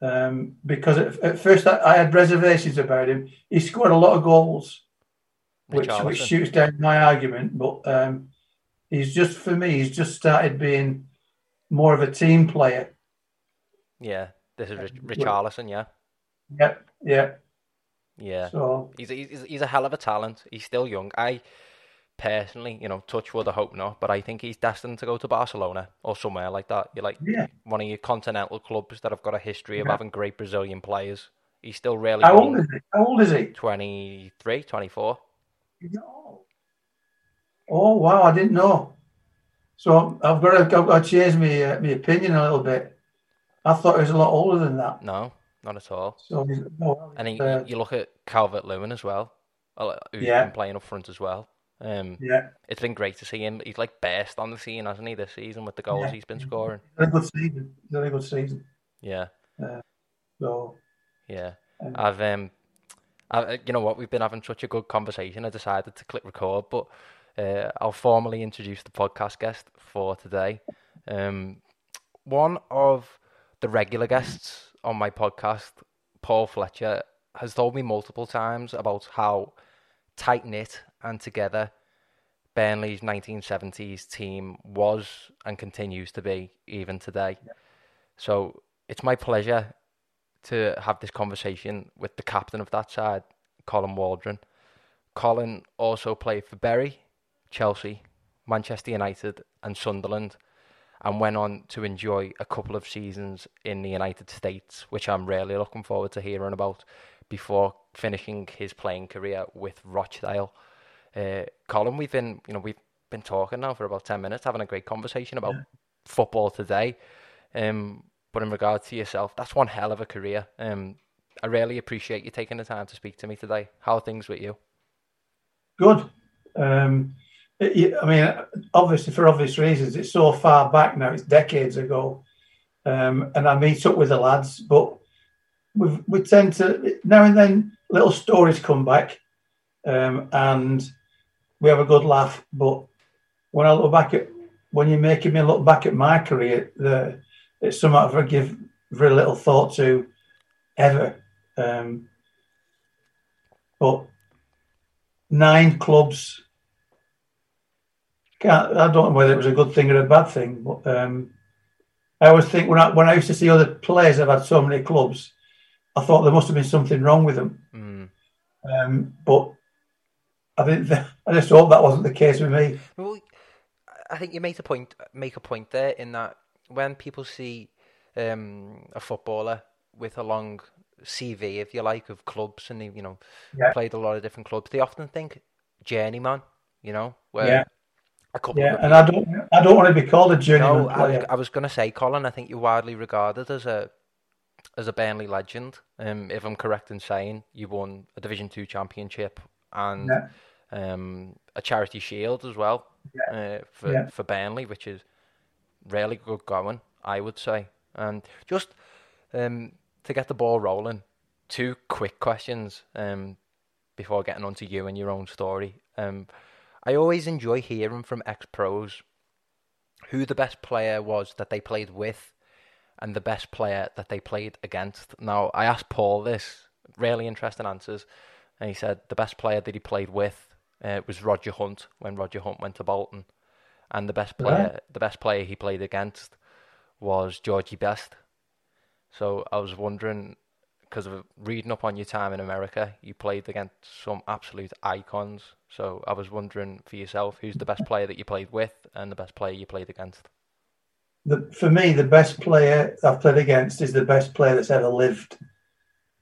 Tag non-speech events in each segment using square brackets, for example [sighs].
um, because at, at first I, I, had reservations about him. He scored a lot of goals, which, which shoots down my argument. But um, he's just for me, he's just started being more of a team player. Yeah, this is Rich, Richarlison. Yeah. Yep. Yeah. Yeah. So he's, he's he's a hell of a talent. He's still young. I personally, you know, touch wood, I hope not, but I think he's destined to go to Barcelona or somewhere like that. You're like yeah. one of your continental clubs that have got a history of yeah. having great Brazilian players. He's still really How old is he? How old is he? 23, 24. No. Oh, wow, I didn't know. So I've got to, I've got to change my, uh, my opinion a little bit. I thought he was a lot older than that. No, not at all. So, well, and he, uh, you look at Calvert Lewin as well, who's yeah. been playing up front as well. Um, yeah, it's been great to see him. He's like best on the scene, hasn't he, this season with the goals yeah. he's been scoring? Very good season. Very good season. Yeah. Uh, so. Yeah, um, I've um, I, you know what? We've been having such a good conversation. I decided to click record, but uh, I'll formally introduce the podcast guest for today. Um, one of the regular guests on my podcast, Paul Fletcher, has told me multiple times about how tight knit and together Burnley's 1970s team was and continues to be even today. Yeah. So it's my pleasure to have this conversation with the captain of that side, Colin Waldron. Colin also played for Bury, Chelsea, Manchester United, and Sunderland, and went on to enjoy a couple of seasons in the United States, which I'm really looking forward to hearing about before finishing his playing career with Rochdale. Uh, Colin, we've been, you know, we've been talking now for about ten minutes, having a great conversation about yeah. football today. Um, but in regard to yourself, that's one hell of a career. Um, I really appreciate you taking the time to speak to me today. How are things with you? Good. Um, it, I mean, obviously for obvious reasons, it's so far back now. It's decades ago, um, and I meet up with the lads, but we we tend to now and then little stories come back, um, and we have a good laugh. But when I look back at when you're making me look back at my career, the it's something I give very little thought to ever. Um, but nine clubs. Can't, I don't know whether it was a good thing or a bad thing, but um, I always think when I when I used to see other players have had so many clubs, I thought there must have been something wrong with them. Mm. Um, but I think I just hope that wasn't the case with me. Well, I think you make a point. Make a point there in that when people see um, a footballer with a long CV, if you like, of clubs, and he, you know, yeah. played a lot of different clubs, they often think journeyman. You know, where yeah. a couple. Yeah, and I don't, I don't want to be called a journeyman no. I, I was going to say, Colin, I think you're widely regarded as a as a Burnley legend. Um, if I'm correct in saying you won a Division Two championship and yeah. um, a charity shield as well yeah. uh, for yeah. for Burnley, which is really good going, I would say. And just um, to get the ball rolling, two quick questions um, before getting onto you and your own story. Um, I always enjoy hearing from ex pros who the best player was that they played with and the best player that they played against. Now, I asked Paul this, really interesting answers, and he said the best player that he played with uh, was Roger Hunt when Roger Hunt went to Bolton, and the best player, yeah. the best player he played against was Georgie Best. So I was wondering, because of reading up on your time in America, you played against some absolute icons. So I was wondering for yourself, who's the best player that you played with, and the best player you played against? The, for me, the best player I've played against is the best player that's ever lived.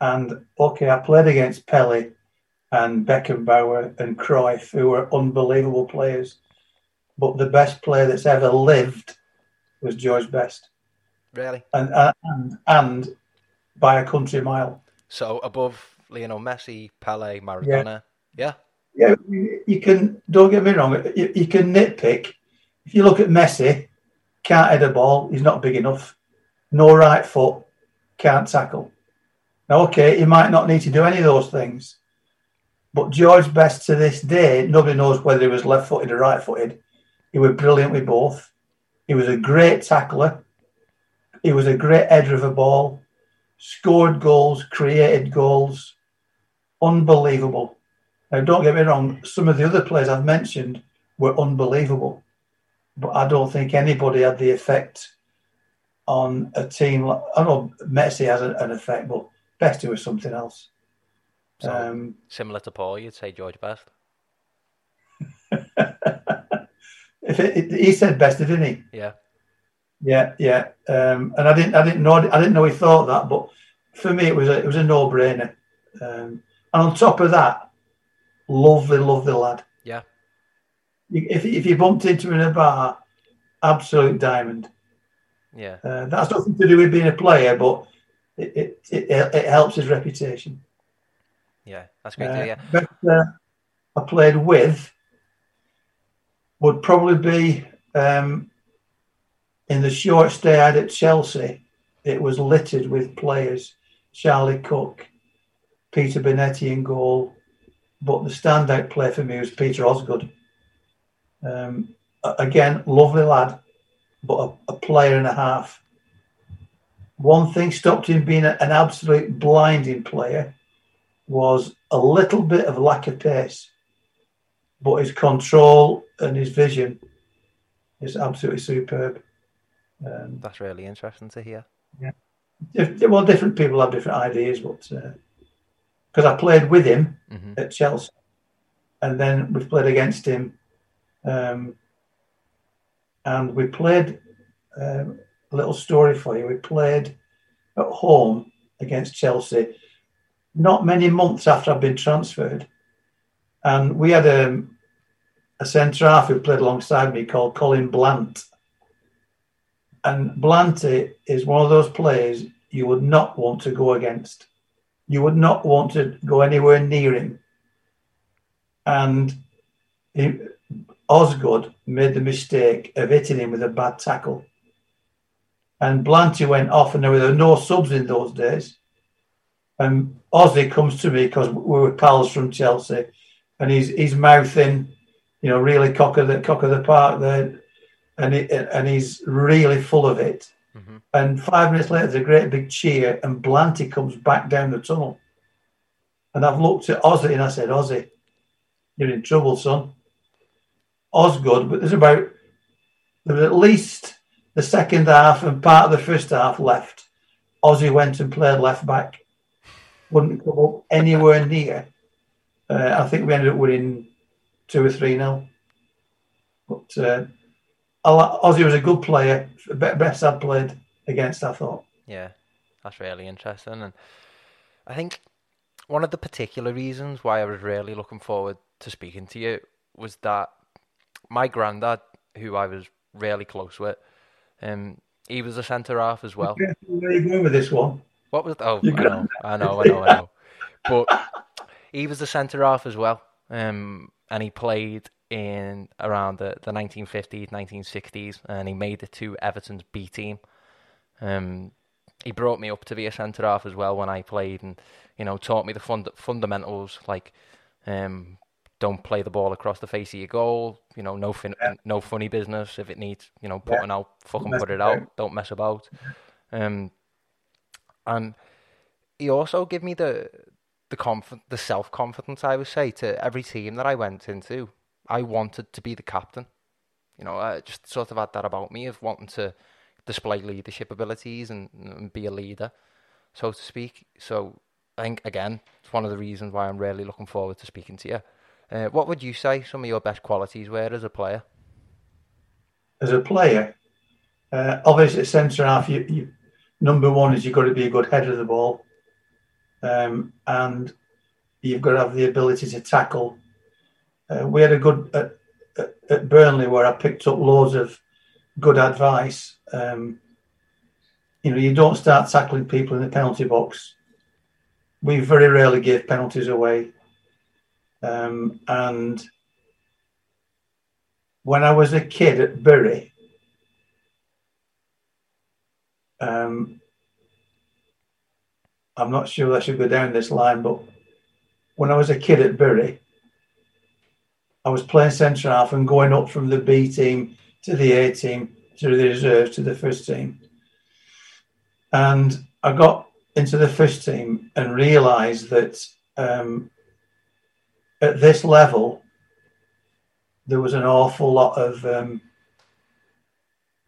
And okay, I played against Pele and Beckenbauer and Cruyff, who were unbelievable players. But the best player that's ever lived was George Best. Really? And uh, and and by a country mile. So above Lionel Messi, Pele, Maradona. Yeah. Yeah, yeah you can. Don't get me wrong. You, you can nitpick. If you look at Messi, can't head a ball. He's not big enough. No right foot. Can't tackle. Now, okay, he might not need to do any of those things. But George Best to this day, nobody knows whether he was left footed or right footed. He was brilliant with both. He was a great tackler. He was a great header of a ball. scored goals, created goals, unbelievable. Now, don't get me wrong, some of the other players I've mentioned were unbelievable, but I don't think anybody had the effect on a team. Like, I know Messi has an effect, but Best was something else. So, um, similar to Paul, you'd say George Best. [laughs] if it, it, he said Best, didn't he? Yeah. Yeah, yeah. Um, and I didn't, I didn't know, I didn't know he thought that, but for me, it was a, it was a no-brainer. Um, and on top of that, lovely, lovely lad. Yeah. If if you bumped into him in a bar, absolute diamond. Yeah. Uh, that's nothing to do with being a player, but it, it, it, helps his reputation. Yeah, that's great uh, to. But uh, I played with would probably be um, in the short stay I had at Chelsea. It was littered with players: Charlie Cooke, Peter Bonetti in goal. But the standout player for me was Peter Osgood. Um, again, lovely lad, but a, a player and a half one thing stopped him being an absolute blinding player was a little bit of lack of pace, but his control and his vision is absolutely superb. Um, That's really interesting to hear. Yeah. Well, different people have different ideas, but because uh, I played with him mm-hmm. at Chelsea, and then we've played against him, um, and we played um, a little story for you. We played at home against Chelsea not many months after I'd been transferred. And we had a, a centre half who played alongside me called Colin Blant. And Blanty is one of those players you would not want to go against. You would not want to go anywhere near him. And he, Osgood made the mistake of hitting him with a bad tackle and Blanty went off, and there were no subs in those days. And Ozzy comes to me because we were pals from Chelsea, and he's he's mouthing, you know, really cock of the cock of the park there, and he, and he's really full of it. Mm-hmm. And five minutes later, there's a great big cheer, and Blanty comes back down the tunnel. And I've looked at Ozzy and I said, Ozzy, you're in trouble, son. Osgood, but there's about there was at least the second half and part of the first half left. Ozzy went and played left back. Wouldn't come up anywhere near. Uh, I think we ended up winning two or three nil. But uh, Ozzy was a good player. Best I'd played against, I thought. Yeah, that's really interesting. And I think one of the particular reasons why I was really looking forward to speaking to you was that my granddad, who I was really close with, um, he was a centre half as well. Where are you going with this one? What was? Oh, I know, I know, I know, I know. But he was the centre half as well, um, and he played in around the, the 1950s, 1960s, and he made it to Everton's B team. Um, he brought me up to be a centre half as well when I played, and you know taught me the fund- fundamentals like um, don't play the ball across the face of your goal. You know, no fin- yeah. no funny business. If it needs, you know, putting yeah. out, fucking put it out. Don't mess about. Um, and he also gave me the the conf- the self confidence. I would say to every team that I went into, I wanted to be the captain. You know, I just sort of had that about me of wanting to display leadership abilities and, and be a leader, so to speak. So I think again, it's one of the reasons why I'm really looking forward to speaking to you. Uh, what would you say some of your best qualities were as a player? As a player, uh, obviously centre half, you, you, number one is you've got to be a good head of the ball, um, and you've got to have the ability to tackle. Uh, we had a good at, at, Burnley where I picked up loads of good advice. Um, you know, you don't start tackling people in the penalty box. We very rarely give penalties away. Um, and when I was a kid at Bury, um, I'm not sure I should go down this line, but when I was a kid at Bury, I was playing centre half and going up from the B team to the A team to the reserve to the first team. And I got into the first team and realised that um, at this level there was an awful lot of um,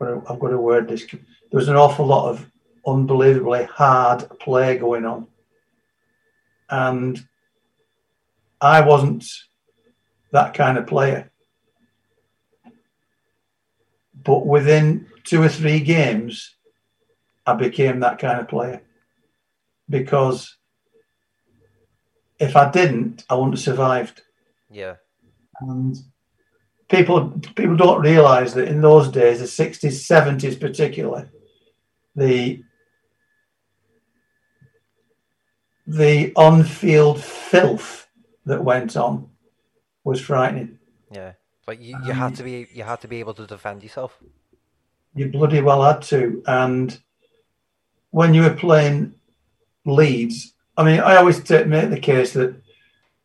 I've got to word this. There was an awful lot of unbelievably hard play going on, and I wasn't that kind of player. But within two or three games, I became that kind of player because if I didn't, I wouldn't have survived. Yeah. And people people don't realise that in those days, the sixties, seventies, particularly, the the on-field filth that went on was frightening. Yeah, but you, you um, had to be you had to be able to defend yourself. You bloody well had to, and when you were playing Leeds, I mean, I always make the case that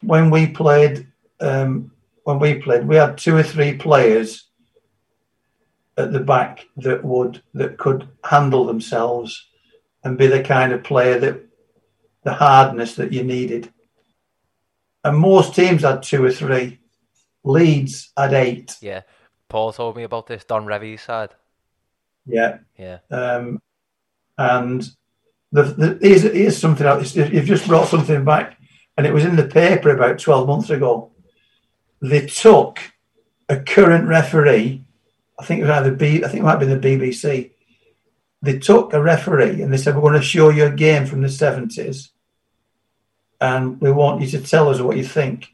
when we played um, when we played, we had two or three players at the back that would that could handle themselves and be the kind of player that the hardness that you needed. And most teams had two or three. Leeds had eight. Yeah. Paul told me about this. Don Revie's side. Yeah. Yeah. Um, and the, the, here's, here's something else. You've just brought something back, and it was in the paper about 12 months ago they took a current referee, I think it was either B, I think it might be the BBC. They took a referee and they said, We're going to show you a game from the 70s and we want you to tell us what you think.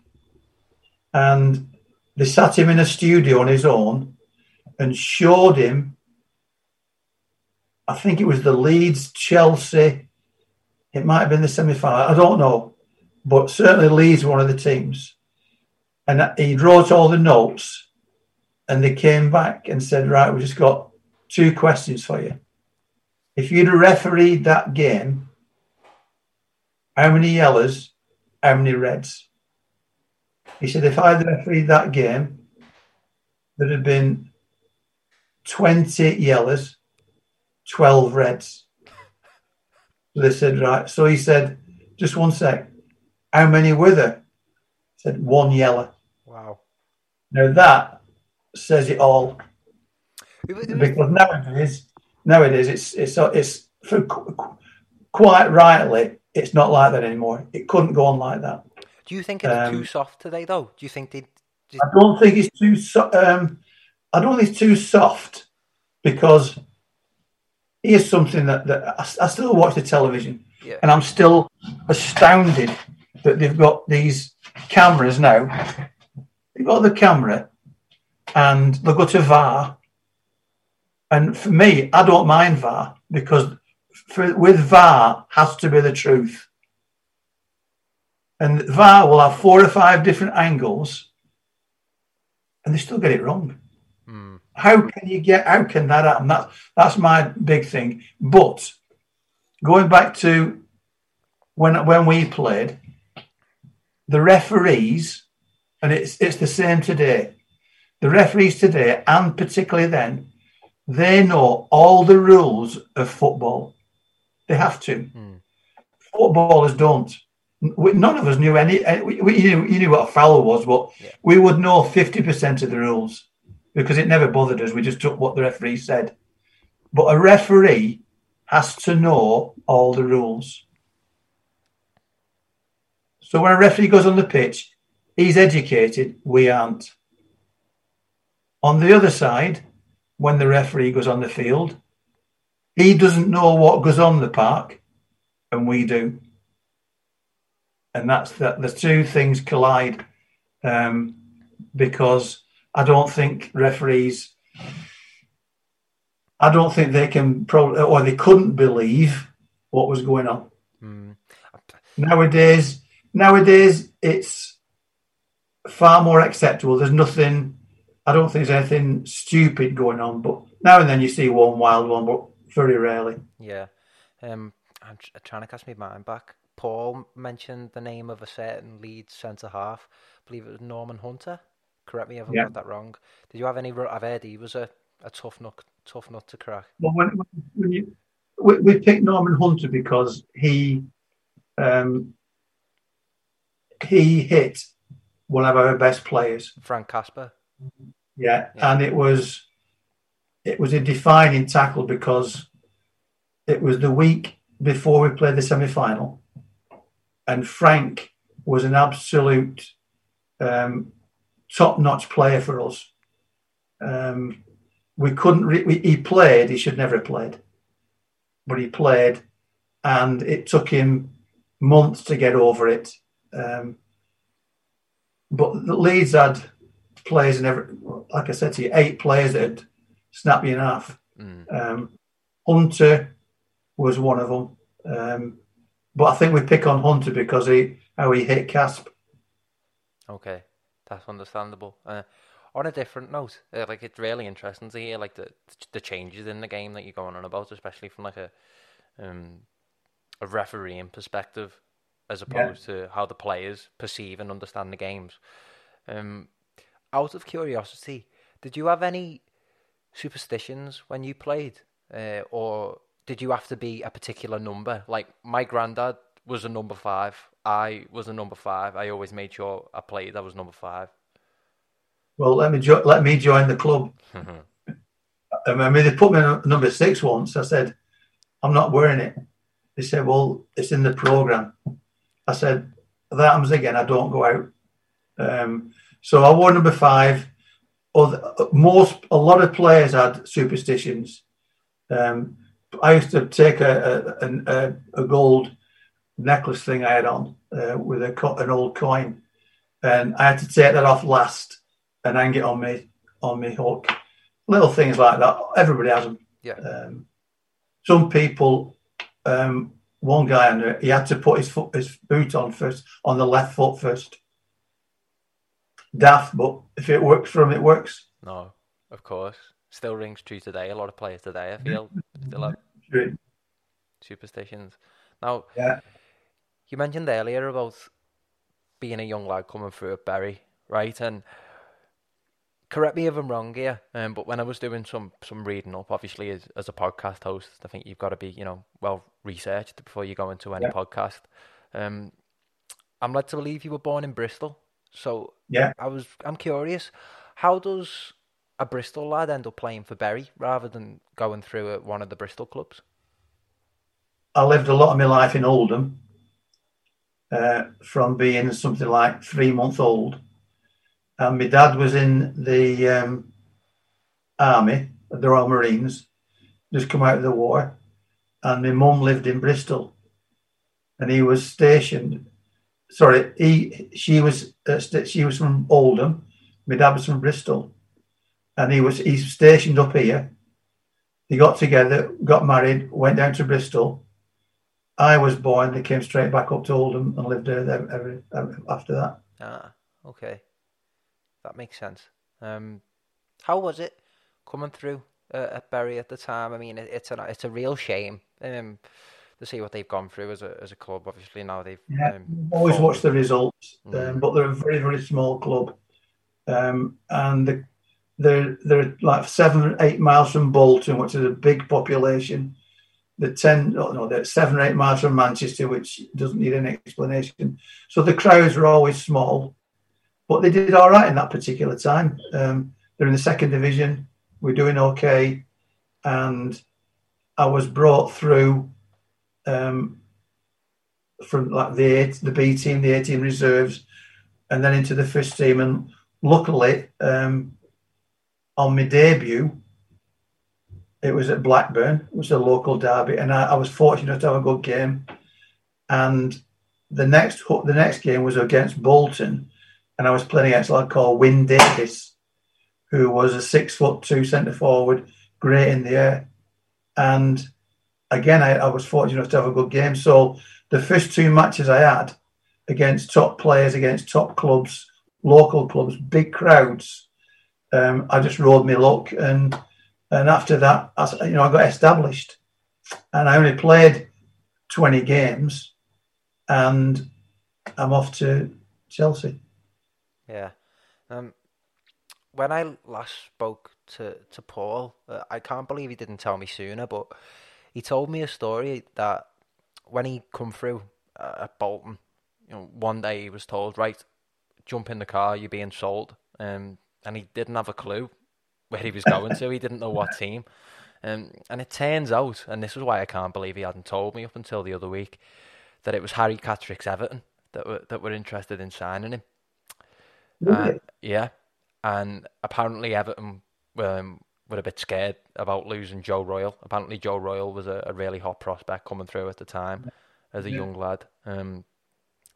And they sat him in a studio on his own and showed him, I think it was the Leeds Chelsea, it might have been the semi final, I don't know, but certainly Leeds were one of the teams and he wrote all the notes and they came back and said, right, we just got two questions for you. If you'd refereed that game, how many yellows, how many reds? He said, if I'd refereed that game, there'd have been 20 yellows, 12 reds. So they said, right. So he said, just one sec. How many were there? He said, one yellow. Wow. Now that says it all. because nowadays, nowadays it's it's it's for quite rightly, it's not like that anymore. It couldn't go on like that. Do you think it's um, too soft today, though? Do you think they? I don't think it's too. So, um, I don't think it's too soft because here's something that, that I, I still watch the television yeah. and I'm still astounded that they've got these cameras now They've got the camera and they go to VAR. And for me, I don't mind VAR because for, with VAR has to be the truth. And VAR will have four or five different angles and they still get it wrong. Mm. How can you get, how can that happen? That, that's my big thing. But going back to when, when we played, the referees and it's it's the same today. The referees today, and particularly then, they know all the rules of football. They have to. Mm. Footballers don't. None of us knew any. We, we, you, knew, you knew what a foul was, but yeah. we would know fifty percent of the rules because it never bothered us. We just took what the referee said. But a referee has to know all the rules. So when a referee goes on the pitch, He's educated, we aren't. On the other side, when the referee goes on the field, he doesn't know what goes on the park, and we do. And that's that the two things collide um, because I don't think referees, I don't think they can probably or they couldn't believe what was going on. Mm. Nowadays, nowadays it's far more acceptable. There's nothing, I don't think there's anything stupid going on, but now and then you see one wild one, but very rarely. Yeah. Um, I'm trying to cast my mind back. Paul mentioned the name of a certain Leeds centre half. I believe it was Norman Hunter. Correct me if I yeah. got that wrong. Did you have any? I've heard he was a, a tough nut, tough nut to crack. Well, when, when you we, we picked Norman Hunter because he um, he hit one of our best players, Frank Casper. Yeah, yeah, and it was it was a defining tackle because it was the week before we played the semi final, and Frank was an absolute um, top notch player for us. Um, we couldn't. Re- we, he played. He should never have played, but he played, and it took him months to get over it. Um, but the Leeds had players in every, like I said to you, eight players that had snapped you in half. Mm. Um, Hunter was one of them, um, but I think we pick on Hunter because he how he hit Casp. Okay, that's understandable. Uh, on a different note, uh, like it's really interesting to hear like the the changes in the game that you're going on about, especially from like a um, a refereeing perspective, as opposed yeah. to how the players perceive and understand the games. Um, out of curiosity, did you have any superstitions when you played, uh, or did you have to be a particular number? Like my granddad was a number five. I was a number five. I always made sure I played. I was number five. Well, let me jo- let me join the club. I mean, they put me number six once. I said, I'm not wearing it. They said, Well, it's in the program. I said, That happens again. I don't go out. Um, so I wore number five. Other, most, a lot of players had superstitions. Um, I used to take a, a, a, a, gold necklace thing I had on uh, with a, an old coin, and I had to take that off last and hang it on me on me hook. Little things like that. Everybody has them. Yeah. Um, some people, um, one guy under he had to put his foot, his boot on first, on the left foot first. Daft, but if it works for him, it works. No, of course. Still rings true today. A lot of players today, I feel, still have superstitions. Now, yeah. you mentioned earlier about being a young lad coming through at Bury, right? And correct me if I'm wrong here, um, but when I was doing some some reading up, obviously as as a podcast host, I think you've got to be you know well researched before you go into any yeah. podcast. Um, I'm led to believe you were born in Bristol, so yeah, I was I'm curious, how does a Bristol lad end up playing for Bury rather than going through at one of the Bristol clubs? I lived a lot of my life in Oldham, uh, from being something like three months old and my dad was in the um, army, the Royal Marines, just come out of the war, and my mum lived in Bristol, and he was stationed. Sorry, he she was uh, she was from Oldham, my dad was from Bristol, and he was he's stationed up here. They got together, got married, went down to Bristol. I was born. They came straight back up to Oldham and lived there every, every, after that. Ah, okay that makes sense. Um, how was it coming through uh, at Bury at the time? I mean, it, it's a it's a real shame um, to see what they've gone through as a as a club. Obviously now they've yeah, um, always fought. watch the results, mm. um, but they're a very very small club, um, and the, they're they're like seven or eight miles from Bolton, which is a big population. The ten, oh, no, they're seven or eight miles from Manchester, which doesn't need any explanation. So the crowds were always small but they did all right in that particular time. Um, they're in the second division. We're doing okay, and I was brought through um, from like the A, the B team, the A team reserves, and then into the first team. And luckily, um, on my debut, it was at Blackburn. It was a local derby, and I, I was fortunate to have a good game. And the next the next game was against Bolton, and I was playing against a lad called Wyn Davies, who was a six foot two centre forward, great in the air. And again, I, I was fortunate enough to have a good game. So the first two matches I had against top players, against top clubs, local clubs, big crowds, um, I just rode my luck. And and after that, I, you know, I got established, and I only played twenty games, and I'm off to Chelsea. Yeah. Um, when I last spoke to to Paul, uh, I can't believe he didn't tell me sooner, but he told me a story that when he come through uh, at Bolton, you know, one day he was told, right, jump in the car, you're being sold, um, and he didn't have a clue where he was going to. He didn't know what team. Um, and it turns out, and this is why I can't believe he hadn't told me up until the other week, that it was Harry Catterick's Everton that were that were interested in signing him. Really? Uh, yeah, and apparently Everton um, were a bit scared about losing Joe Royle. Apparently Joe Royle was a, a really hot prospect coming through at the time as a yeah. young lad. Um,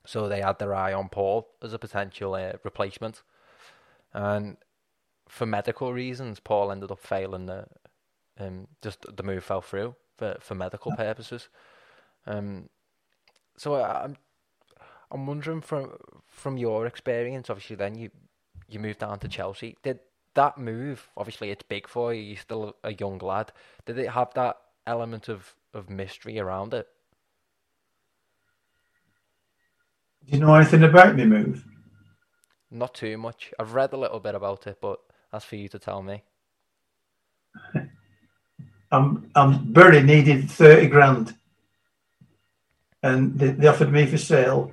so they had their eye on Paul as a potential uh, replacement, and for medical reasons, Paul ended up failing the um, just the move fell through for for medical purposes. Um, so I, I'm I'm wondering from from your experience, obviously, then you you moved down to Chelsea. Did that move? Obviously, it's big for you. You're still a young lad. Did it have that element of of mystery around it? Do you know anything about me move? Not too much. I've read a little bit about it, but that's for you to tell me. [laughs] I'm I'm Bury needed thirty grand, and they, they offered me for sale,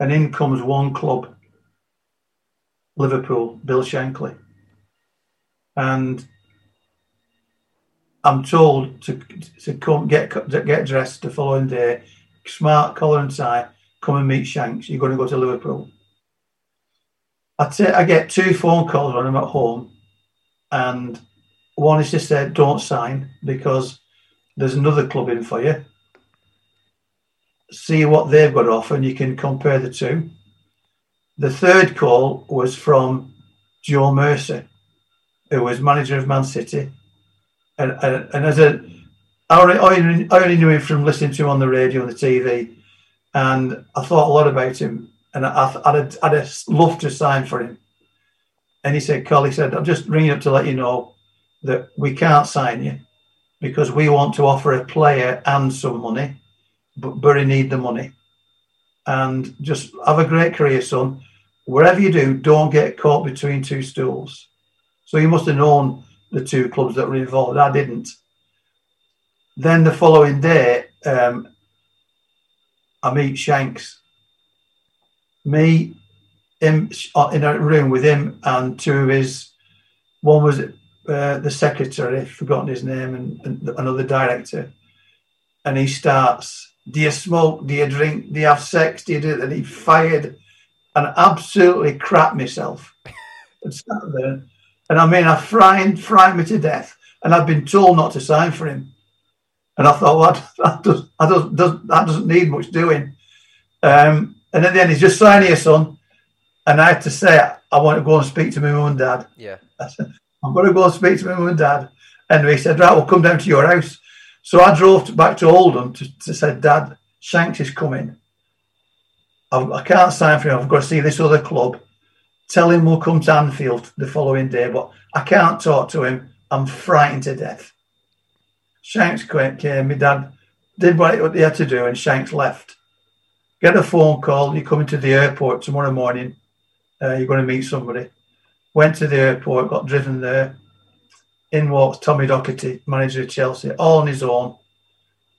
and in comes one club, Liverpool, Bill Shankly, and I'm told to to come get get dressed the following day, smart collar and tie, come and meet Shanks. You're going to go to Liverpool. I t- I get two phone calls when I'm at home, and one is to say don't sign because there's another club in for you. See what they've got to offer, and you can compare the two. The third call was from Joe Mercer, who was manager of Man City, and and, and as a I only, I only knew him from listening to him on the radio and the TV, and I thought a lot about him, and I, I'd, I'd, love to sign for him. And he said, Carl, he said, I'm just ringing up to let you know that we can't sign you because we want to offer a player and some money, but Bury need the money. And just have a great career, son. Wherever you do, don't get caught between two stools. So you must have known the two clubs that were involved. I didn't. Then the following day, um, I meet Shanks. Me, him in a room with him and two of his. One was uh, the secretary, forgotten his name, and, and, another director, and he starts, "Do you smoke? Do you drink? Do you have sex? Do you do?" And he fired, and absolutely crap myself, [laughs] and sat there, and I mean, I frightened, frightened me to death, and I've been told not to sign for him, and I thought, well, [laughs] that, does, that, does, does, that doesn't need much doing, um, and at the end, he's just sign here, son, and I had to say, I want to go and speak to my mum and dad. Yeah. [laughs] I'm going to go and speak to my mum and dad. And he said, right, we'll come down to your house. So I drove back to Oldham to, to say, Dad, Shanks is coming. I, I can't sign for him. I've got to see this other club. Tell him we'll come to Anfield the following day, but I can't talk to him. I'm frightened to death. Shanks came, my dad did what he had to do, and Shanks left. Get a phone call, you're coming to the airport tomorrow morning. Uh, you're going to meet somebody. Went to the airport, got driven there. In walks Tommy Docherty, manager of Chelsea, all on his own,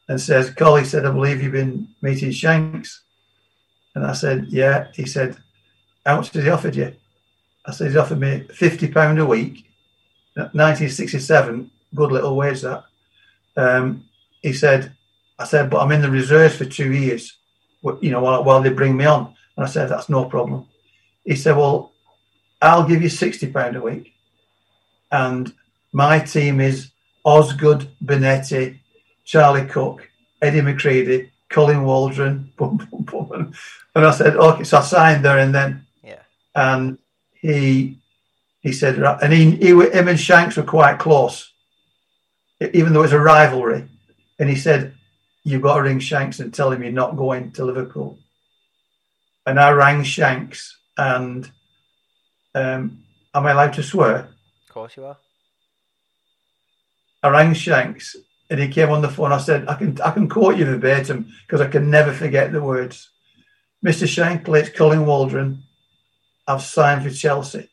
and says, Collie said, I believe you've been meeting Shanks. And I said, Yeah. He said, How much has he offered you? I said, He's offered me £50 a week. 1967, good little wage that. Um, he said, I said, but I'm in the reserves for two years, you know, while, while they bring me on. And I said, that's no problem. He said, well, I'll give you £60 a week. And my team is Osgood, Bonetti, Charlie Cooke, Eddie McCreadie, Colin Waldron. [laughs] and I said, okay. So I signed there and then. And he he said, and he, he him and Shanks were quite close, even though it's a rivalry. And he said, You've got to ring Shanks and tell him you're not going to Liverpool. And I rang Shanks and um, am I allowed to swear? Of course you are. I rang Shanks and he came on the phone. I said, I can I can quote you verbatim because I can never forget the words. Mr. Shankly, it's Colin Waldron. I've signed for Chelsea.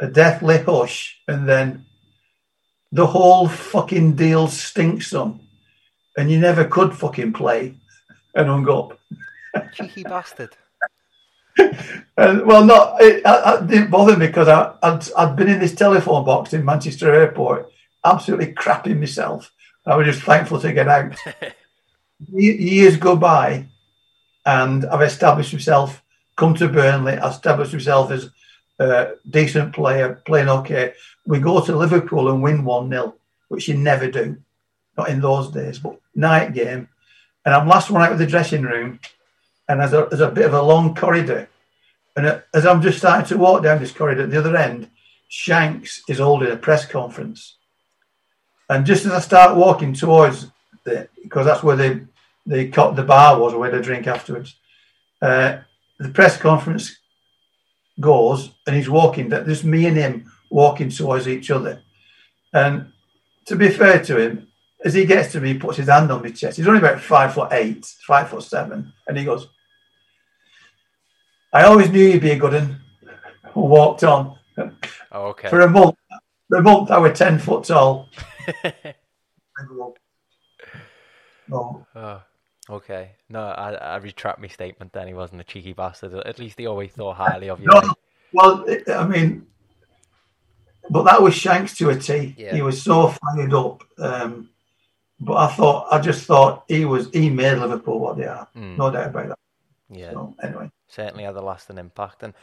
A deathly hush, and then the whole fucking deal stinks on. and you never could fucking play and hung up. [laughs] Cheeky bastard. and, well, not it, I, it, didn't bother me because I, I'd, I'd been in this telephone box in Manchester Airport, absolutely crapping myself. I was just thankful to get out. [laughs] Years go by, and I've established myself. Come to Burnley, establish himself as a decent player, playing okay. We go to Liverpool and win one 0 which you never do, not in those days. But night game, and I'm last one out of the dressing room, and there's a, there's a bit of a long corridor, and as I'm just starting to walk down this corridor, at the other end, Shanks is holding a press conference, and just as I start walking towards the, because that's where the the the bar was, where they drink afterwards. Uh, the press conference goes, and he's walking. That there's me and him walking towards each other, and to be fair to him, as he gets to me, he puts his hand on my chest. He's only about five foot eight, five foot seven, and he goes, "I always knew you'd be a good one." Walked on. Oh, okay. For a month, for a month, I was ten foot tall. [laughs] oh. oh. Okay. No, I, I retract my statement. Then he wasn't a cheeky bastard. At least he always thought highly of you. No, well, I mean, but that was Shanks to a T. Yeah. He was so fired up. Um, but I thought, I just thought he was, he made Liverpool what they are. Mm. No doubt about that. Yeah. So, anyway. Certainly had a lasting impact. And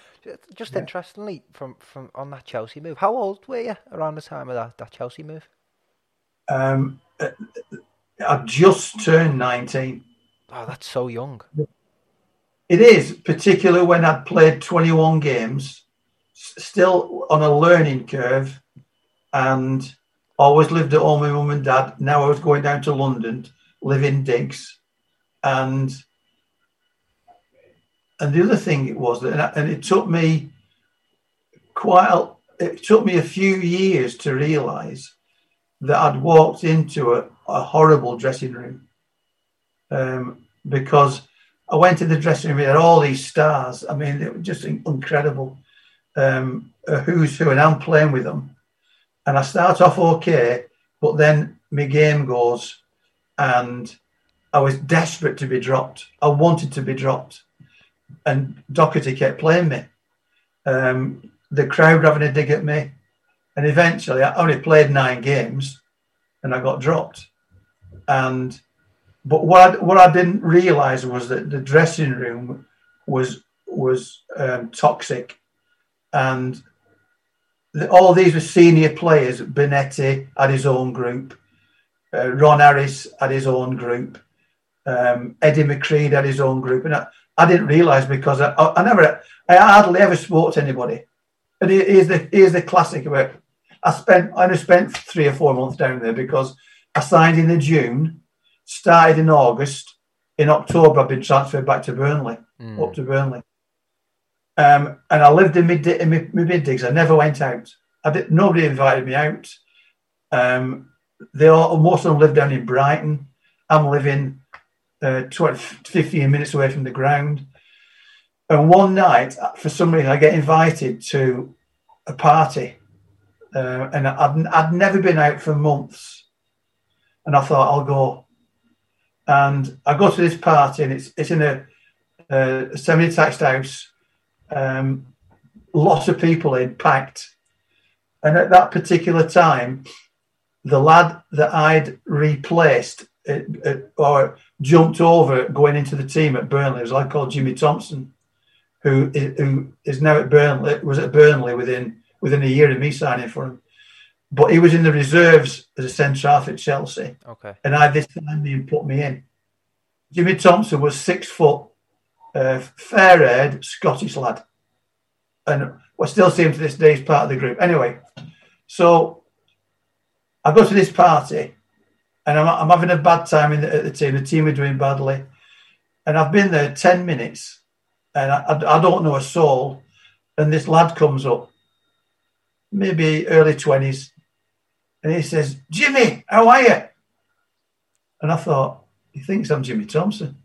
just yeah. interestingly, from, from on that Chelsea move, how old were you around the time of that, that Chelsea move? Um, I just turned 19. Oh, that's so young. It is, particularly when I'd played 21 games still on a learning curve and always lived at home with mum and dad. Now I was going down to London, live in digs. And and the other thing it was that and it took me quite a, it took me a few years to realize that I'd walked into a, a horrible dressing room. Um, because I went to the dressing room, we had all these stars. I mean, it was just incredible um, who's who, and I'm playing with them. And I start off okay, but then my game goes, and I was desperate to be dropped. I wanted to be dropped, and Docherty kept playing me. Um, the crowd having a dig at me, and eventually I only played nine games, and I got dropped. And but what I, what I didn't realise was that the dressing room was was um, toxic and the, all these were senior players. Bonetti had his own group, uh, Ron Harris had his own group, um, Eddie McCreadie had his own group, and I, I didn't realise because I, I, never, I hardly ever spoke to anybody. And here's the here's the classic about. I spent I only spent three or four months down there because I signed in the June, started in August. In October, I've been transferred back to Burnley, mm. up to Burnley. Um, and I lived in, mid, in my, my mid digs. I never went out. I did, nobody invited me out. Um, they all, most of them live down in Brighton. I'm living uh, 20, 15 minutes away from the ground. And one night, for some reason, I get invited to a party. Uh, and I'd, I'd never been out for months. And I thought, I'll go. And I go to this party, and it's, it's in a, a semi detached house um, lots of people in, packed. And at that particular time, the lad that I'd replaced it, uh, it, uh, or jumped over going into the team at Burnley was a lad called Jimmy Thomson, who is, who is now at Burnley, was at Burnley within within a year of me signing for him. But he was in the reserves as a centre half at Chelsea. Okay. And I this time he put me in. Jimmy Thomson was six foot, uh, fair haired Scottish lad. And we still see him to this day as part of the group. Anyway, so I go to this party and I'm, I'm having a bad time in the, at the team. The team are doing badly. And I've been there 10 minutes and I, I, I don't know a soul. And this lad comes up, maybe early 20s, and he says, Jimmy, how are you? And I thought, he thinks I'm Jimmy Thomson.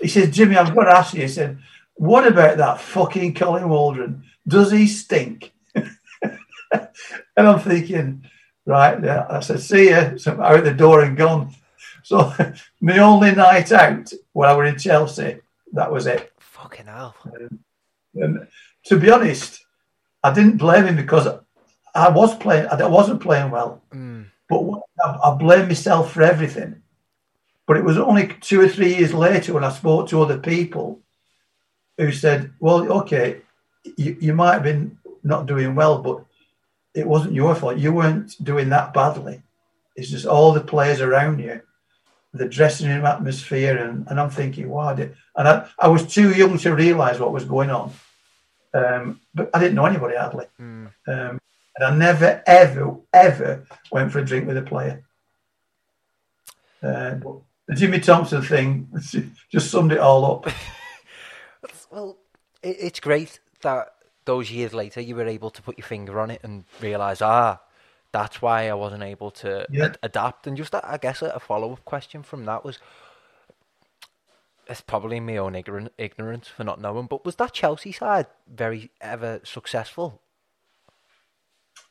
He says, Jimmy, I've got to ask you. He said, What about that fucking Colin Waldron? Does he stink? [laughs] and I'm thinking, right, yeah. I said, see you. So I'm out the door and gone. [laughs] so [laughs] my only night out when I was in Chelsea, that was it. Fucking hell. Um, and to be honest, I didn't blame him because I was playing. I wasn't playing well, mm. but I, I blame myself for everything. But it was only two or three years later when I spoke to other people who said, "Well, okay, you, you might have been not doing well, but it wasn't your fault. You weren't doing that badly. It's just all the players around you, the dressing room atmosphere, and, and I'm thinking, wow, did, and I, I was too young to realise what was going on, um, but I didn't know anybody hardly, mm. um, and I never, ever, ever went for a drink with a player. Uh, the Jimmy Thomson thing [laughs] just summed it all up. [laughs] well, it's great that those years later you were able to put your finger on it and realize, ah, that's why I wasn't able to yeah. ad- adapt. And just, I guess, a follow up question from that was, it's probably my own ignorance for not knowing, but was that Chelsea side very ever successful?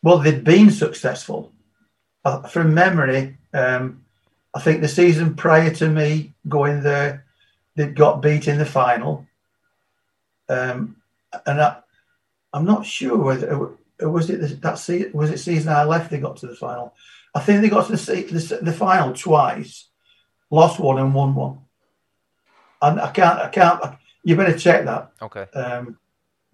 Well, they'd been successful. Uh, from memory, um, I think the season prior to me going there, they got beat in the final. Um, and I, I'm not sure whether was it that season, was it season I left they got to the final. I think they got to the, the, the final twice, lost one and won one. And I can't, I can't. I, you better check that. Okay. Um,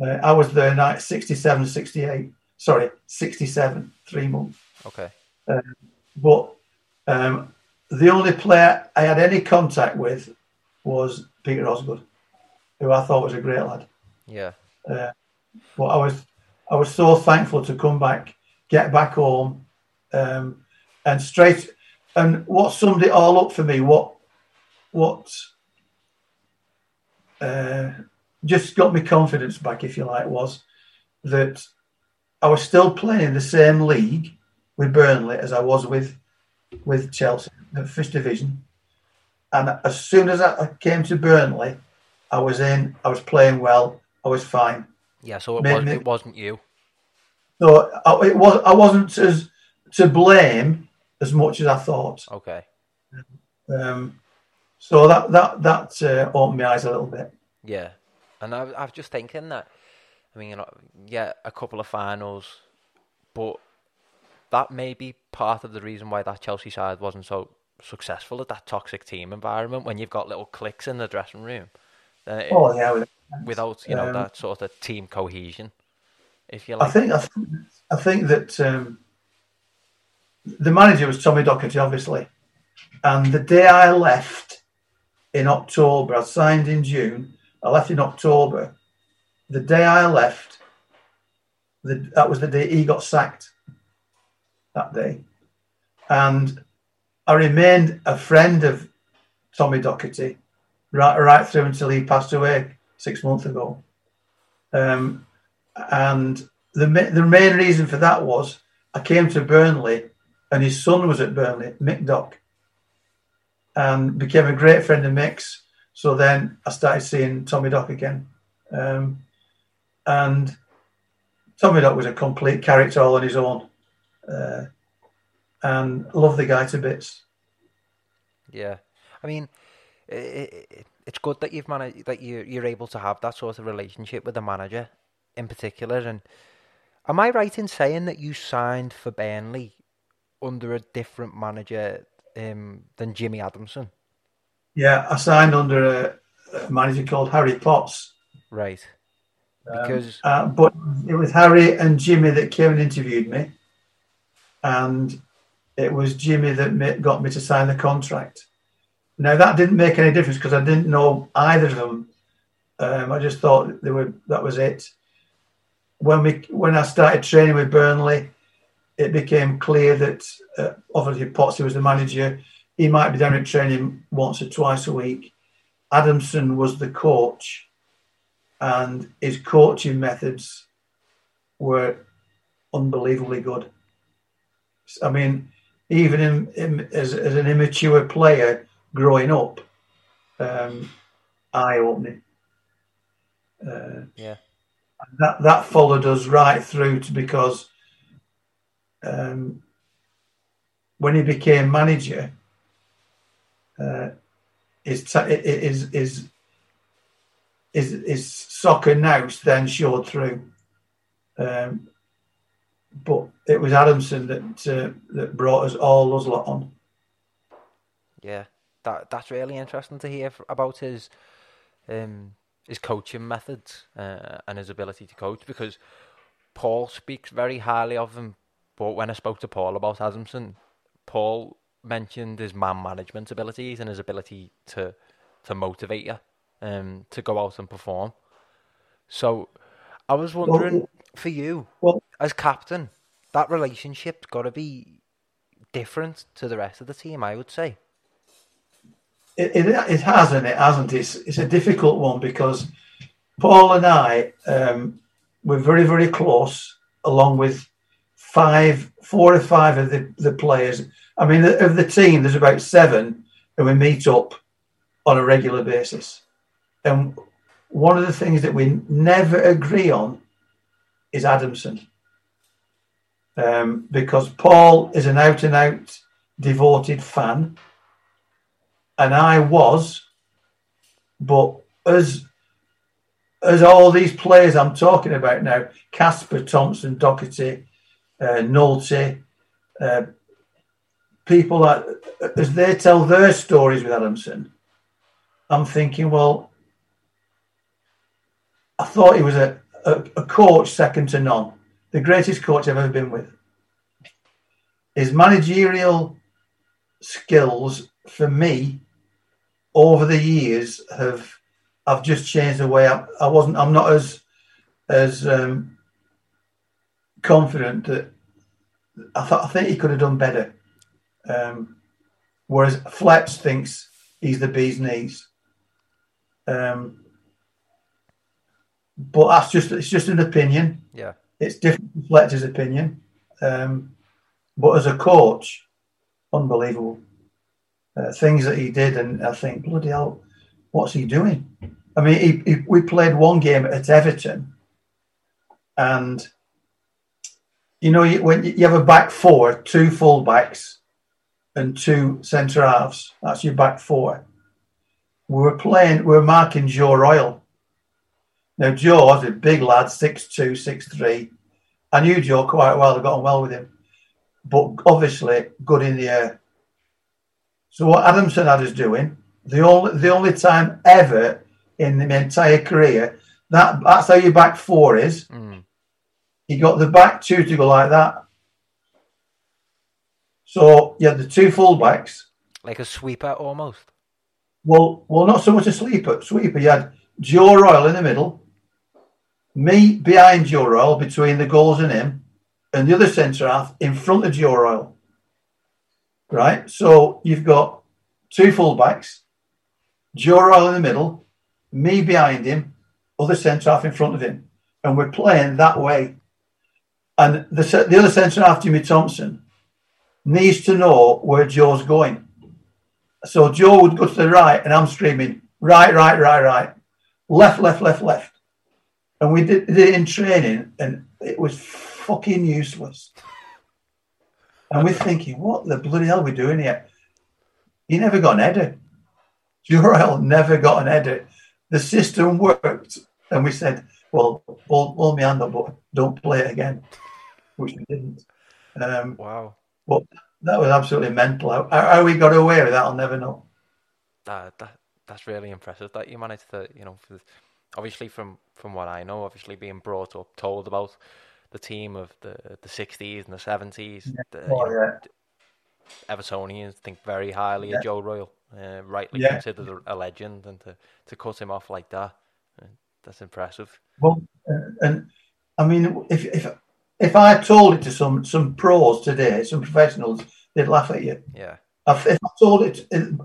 uh, I was there night 67, 68. Sorry, 67, three months. Okay. Um, but um, the only player I had any contact with was Peter Osgood, who I thought was a great lad. Yeah. Uh, but I was I was so thankful to come back, get back home, um, and straight. And what summed it all up for me, what what uh, just got me confidence back, if you like, was that I was still playing in the same league with Burnley as I was with with Chelsea, the first division. And as soon as I came to Burnley, I was in, I was playing well, I was fine. Yeah, so it, was, it wasn't you. So it was. I wasn't as to blame as much as I thought. Okay. Um, so that that that uh, opened my eyes a little bit. Yeah, and I, I was just thinking that. I mean, you know, yeah, a couple of finals, but that may be part of the reason why that Chelsea side wasn't so successful at that toxic team environment when you've got little cliques in the dressing room. Uh, oh yeah, without you know um, that sort of team cohesion, if you like. I think I think, I think that um, the manager was Tommy Docherty, obviously, and the day I left in October, I signed in June. I left in October. The day I left, the, that was the day he got sacked. That day, and I remained a friend of Tommy Docherty right right through until he passed away six months ago. Um, and the the main reason for that was I came to Burnley, and his son was at Burnley, Mick Dock, and became a great friend of Mick's. So then I started seeing Tommy Dock again, um, and Tommy Dock was a complete character all on his own, uh, and love the guy to bits. Yeah, I mean, it, it, it's good that you've managed that you you're able to have that sort of relationship with the manager in particular. And am I right in saying that you signed for Burnley under a different manager um, than Jimmy Adamson? Yeah, I signed under a, a manager called Harry Potts. Right. Um, because, um, uh, but it was Harry and Jimmy that came and interviewed me, and it was Jimmy that got me to sign the contract. Now that didn't make any difference because I didn't know either of them. Um, I just thought they were that was it. When we when I started training with Burnley, it became clear that uh, obviously Potsy was the manager. He might be down at training once or twice a week. Adamson was the coach, and his coaching methods were unbelievably good. I mean, even in, in, as, as an immature player, growing up um, eye opening. Uh, yeah. That that followed us right through to because um, when he became manager, uh, his, his, his, his, his soccer nous then showed through. Um, but it was Adamson that uh, that brought us all those lot on. Yeah, that that's really interesting to hear about his um, his coaching methods uh, and his ability to coach because Paul speaks very highly of him. But when I spoke to Paul about Adamson, Paul mentioned his man management abilities and his ability to to motivate you um, to go out and perform. So I was wondering well, for you well, as captain, that relationship's got to be different to the rest of the team. I would say. It, it, it has and it hasn't. It's it's a difficult one because Paul and I um, were very very close, along with five, four or five of the, the players. I mean, of the team, there's about seven, and we meet up on a regular basis. And one of the things that we never agree on is Adamson. Um, because Paul is an out and out devoted fan, and I was, but as as all these players I'm talking about now, Casper, Thomson, Docherty, uh, Nulty, uh, people that, as they tell their stories with Adamson, I'm thinking, well, I thought he was a, a, a coach second to none, the greatest coach I've ever been with. His managerial skills for me over the years have I've just changed the way I, I wasn't I'm not as as um, confident that I thought I think he could have done better. Um, whereas Fletch thinks he's the bee's knees. Um, but that's just it's just an opinion. Yeah, it's different from Fletcher's opinion. Um, but as a coach, unbelievable uh, things that he did, and I think bloody hell, what's he doing? I mean, he, he, we played one game at Everton, and you know, when you have a back four, two full backs and two centre halves, that's your back four. We were playing, we were marking Joe Royle. Now, Joe was a big lad, 6'2, 6'3. I knew Joe quite well, I got on well with him, but obviously good in the air. So, what Adamson had us doing, the only, the only time ever in my entire career, that that's how your back four is. Mm he got the back two to go like that. So you had the two fullbacks. Like a sweeper almost. Well, well, not so much a sleeper. Sweeper. You had Joe Royle in the middle, me behind Joe Royle between the goals and him, and the other centre half in front of Joe Royle. Right. So you've got two fullbacks, Joe Royle in the middle, me behind him, other centre half in front of him, and we're playing that way. And the, the other centre half, Jimmy Thomson, needs to know where Joe's going. So Joe would go to the right, and I'm screaming, right, right, right, right, left, left, left, left. And we did, did it in training, and it was fucking useless. And we're thinking, what the bloody hell are we doing here? He never got an edit. Joe never got an edit. The system worked. And we said, well, hold, hold me hand up, but don't play it again which we didn't. Um, wow. But that was absolutely mental. How, how, we got away with that, I'll never know. That, that that's really impressive that you managed to, you know, obviously from from what I know, obviously being brought up, told about the team of the the sixties and the seventies. Yeah. Oh, yeah. Evertonians think very highly yeah. of Joe Royle, uh, rightly yeah. considered a, legend, and to, to cut him off like that, uh, that's impressive. Well, uh, and I mean, if if if I told it to some some pros today, some professionals, they'd laugh at you. Yeah. If I told it, it,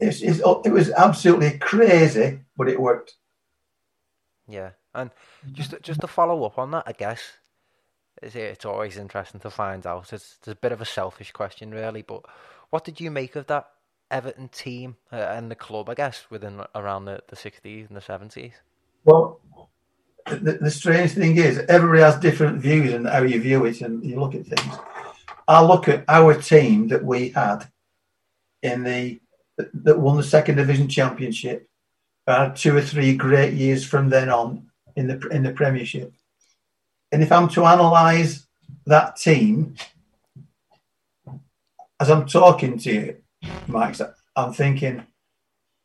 it's, it's, it was absolutely crazy, but it worked. Yeah, and just just to follow up on that, I guess it's, it's always interesting to find out. It's, it's a bit of a selfish question, really, but what did you make of that Everton team uh, and the club? I guess within around the the sixties and the seventies. Well, the, the, strange thing is everybody has different views and how you view it and you look at things. I look at our team that we had in the that, that won the second division championship. Had two or three great years from then on in the in the Premiership. And if I'm to analyse that team, as I'm talking to you, Mike, I'm thinking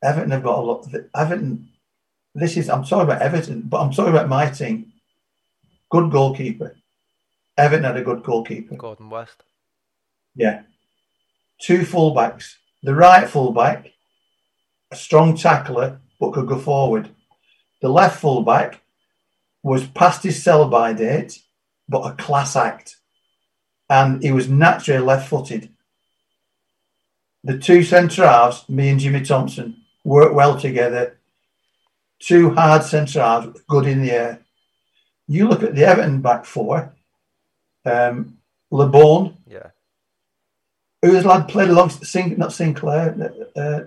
Everton have got a lot. Everton, this is I'm talking about Everton, but I'm talking about my team. Good goalkeeper. Everton had a good goalkeeper. Gordon West. Yeah. Two fullbacks. The right fullback, a strong tackler, but could go forward. The left fullback was past his sell by date, but a class act. And he was naturally left footed. The two centre halves, me and Jimmy Thomson, worked well together. Two hard centre halves, good in the air. You look at the Everton back four, um, Labone. Yeah. Who's lad played along, not Sinclair, uh,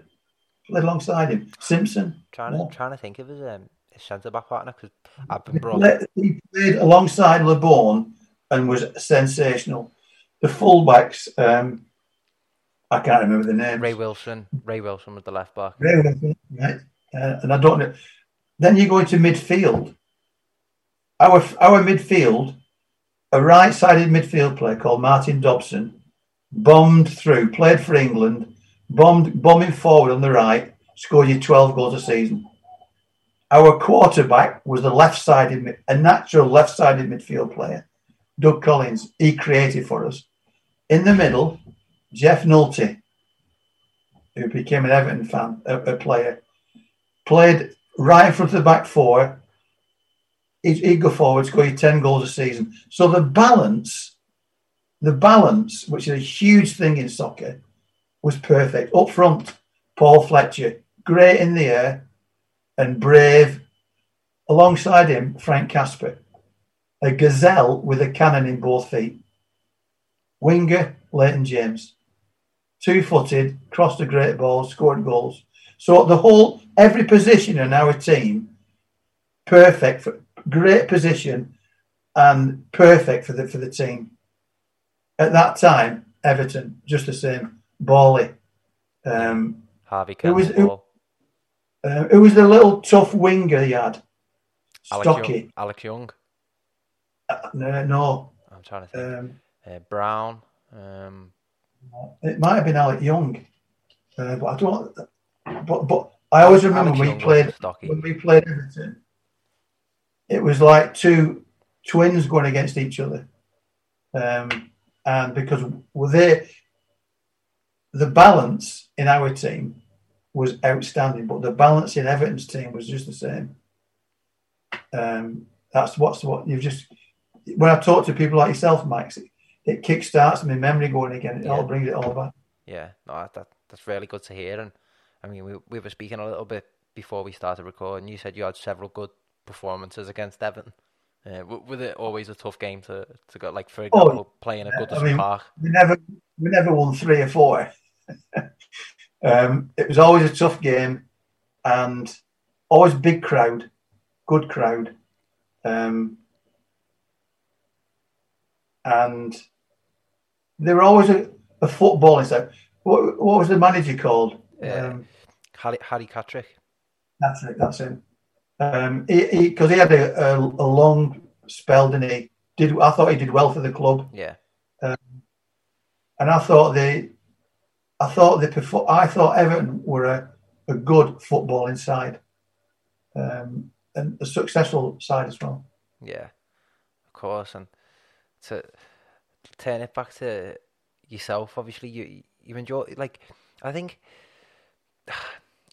played alongside him? Simpson. Trying to, trying to think of his, um, his centre back partner because I've been brought. He played alongside Labone and was sensational. The fullbacks, um, I can't remember the name. Ray Wilson. Ray Wilson was the left back. Ray Wilson, right? Uh, and I don't know. Then you go into midfield. Our our midfield, a right-sided midfield player called Martin Dobson, bombed through, played for England, bombed bombing forward on the right, scored you 12 goals a season. Our quarterback was the left-sided, a natural left-sided midfield player, Doug Collins. He created for us. In the middle, Geoff Nulty, who became an Everton fan, a, a player, played right in front of the back four. He'd, he'd go forward, score 10 goals a season. So the balance, the balance, which is a huge thing in soccer, was perfect. Up front, Paul Fletcher, great in the air and brave. Alongside him, Frank Casper, a gazelle with a cannon in both feet. Winger, Leighton James two footed, crossed a great ball, scored goals. So the whole, every position in our team, perfect for great position and perfect for the for the team. At that time, Everton just the same. Bally, um, Harvey It was, it, uh, it was the little tough winger he had. Stocky. Alec Young. Uh, no, no. I'm trying to think. Um, uh, Brown. Um, it might have been Alec Young, uh, but I don't. But but I always remember when we played when we played Everton. It was like two twins going against each other, um, and because were they, the balance in our team was outstanding, but the balance in Everton's team was just the same. Um, that's what's what you've just. When I talk to people like yourself, Mike, it kickstarts my memory going again. It yeah. all brings it all back. Yeah, no, that that's really good to hear. And I mean, we we were speaking a little bit before we started recording. You said you had several good performances against Everton. Uh, was it always a tough game to to go? Like for oh, example, oh, playing a Goodison I mean, Park. We never we never won three or four. [laughs] um, it was always a tough game, and always big crowd, good crowd, um, and they were always a, a football. What, what was the manager called? Uh, um, Harry, Harry Catterick. That's it. That's him. Um, because he, he, he, had a, a, a, long spell, didn't he? Did I thought he did well for the club? Yeah. Um, and I thought they, I thought they perfor- I thought Everton were a, a good football inside, um, and a successful side as well. Yeah, of course, and to turn it back to yourself. Obviously, you you enjoy like I think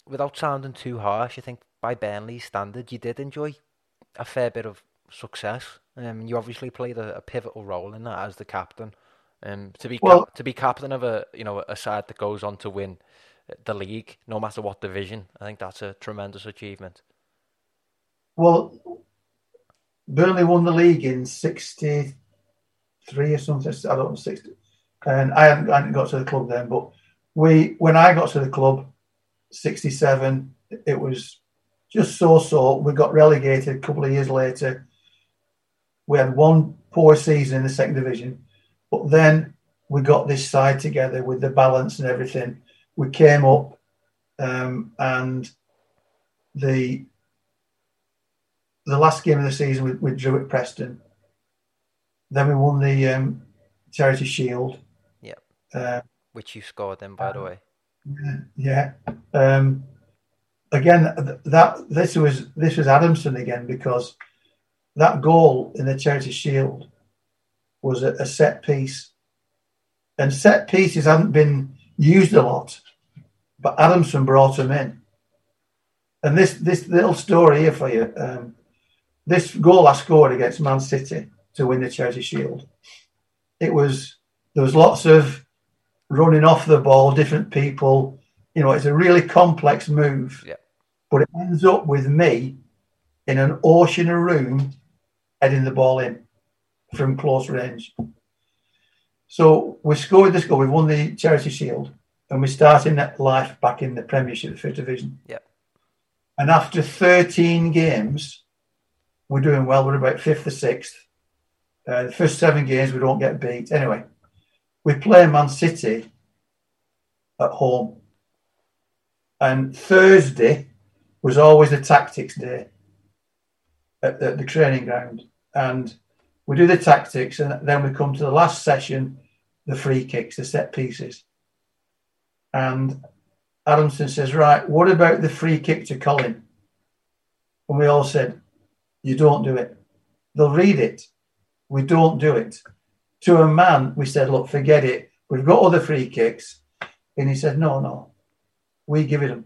without sounding too harsh, I think by Burnley's standard, you did enjoy a fair bit of success. Um, you obviously played a, a pivotal role in that as the captain. Um, to be well, cap- to be captain of a you know a side that goes on to win the league, no matter what division, I think that's a tremendous achievement. Well, Burnley won the league in sixty three or something. I don't know, sixty. And I hadn't, I hadn't got to the club then, but we when I got to the club, sixty seven, it was just so so. We got relegated a couple of years later. We had one poor season in the second division, but then we got this side together with the balance and everything. We came up um, and the the last game of the season we, we drew at Preston. Then we won the um, Charity Shield. Yep. Uh, Which you scored then, by the way. Yeah. Um, again, that this was this was Adamson again because that goal in the Charity Shield was a, a set piece, and set pieces haven't been used a lot, but Adamson brought them in. And this this little story here for you. Um, this goal I scored against Man City to win the Charity Shield. It was there was lots of running off the ball, different people. You know, it's a really complex move. Yeah. But it ends up with me in an ocean of room heading the ball in from close range. So we scored this goal. We won the Charity Shield, and we're starting that life back in the Premiership, the Fifth Division. Yeah. And after 13 games, we're doing well. We're about fifth or sixth. Uh, the first seven games, we don't get beat. Anyway, we play Man City at home. And Thursday was always a tactics day at the, the training ground. And we do the tactics, and then we come to the last session the free kicks, the set pieces. And Adamson says, Right, what about the free kick to Colin? And we all said, You don't do it. They'll read it. We don't do it. To a man, we said, Look, forget it. We've got other free kicks. And he said, No, no, we give it them.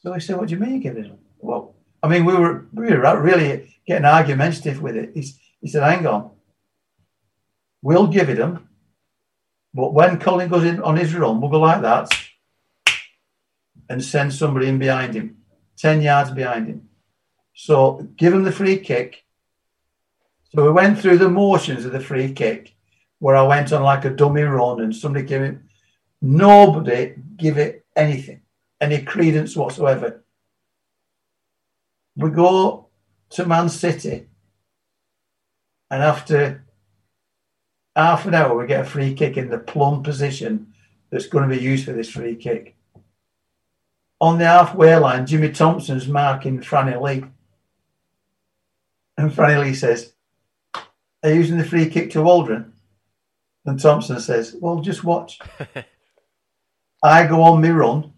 So I said, What do you mean you give it them? Well, I mean, we were, we were really getting argumentative with it. He, he said, Hang on. We'll give it them. But when Colin goes in on his run, we'll go like that and send somebody in behind him, 10 yards behind him. So give him the free kick. So we went through the motions of the free kick where I went on like a dummy run and somebody gave it, nobody give it anything, any credence whatsoever. We go to Man City and after half an hour, we get a free kick in the plumb position that's going to be used for this free kick. On the halfway line, Jimmy Thomson's marking Franny Lee. And Franny Lee says, Are using the free kick to Waldron? And Thomson says, Well, just watch. [laughs] I go on my run.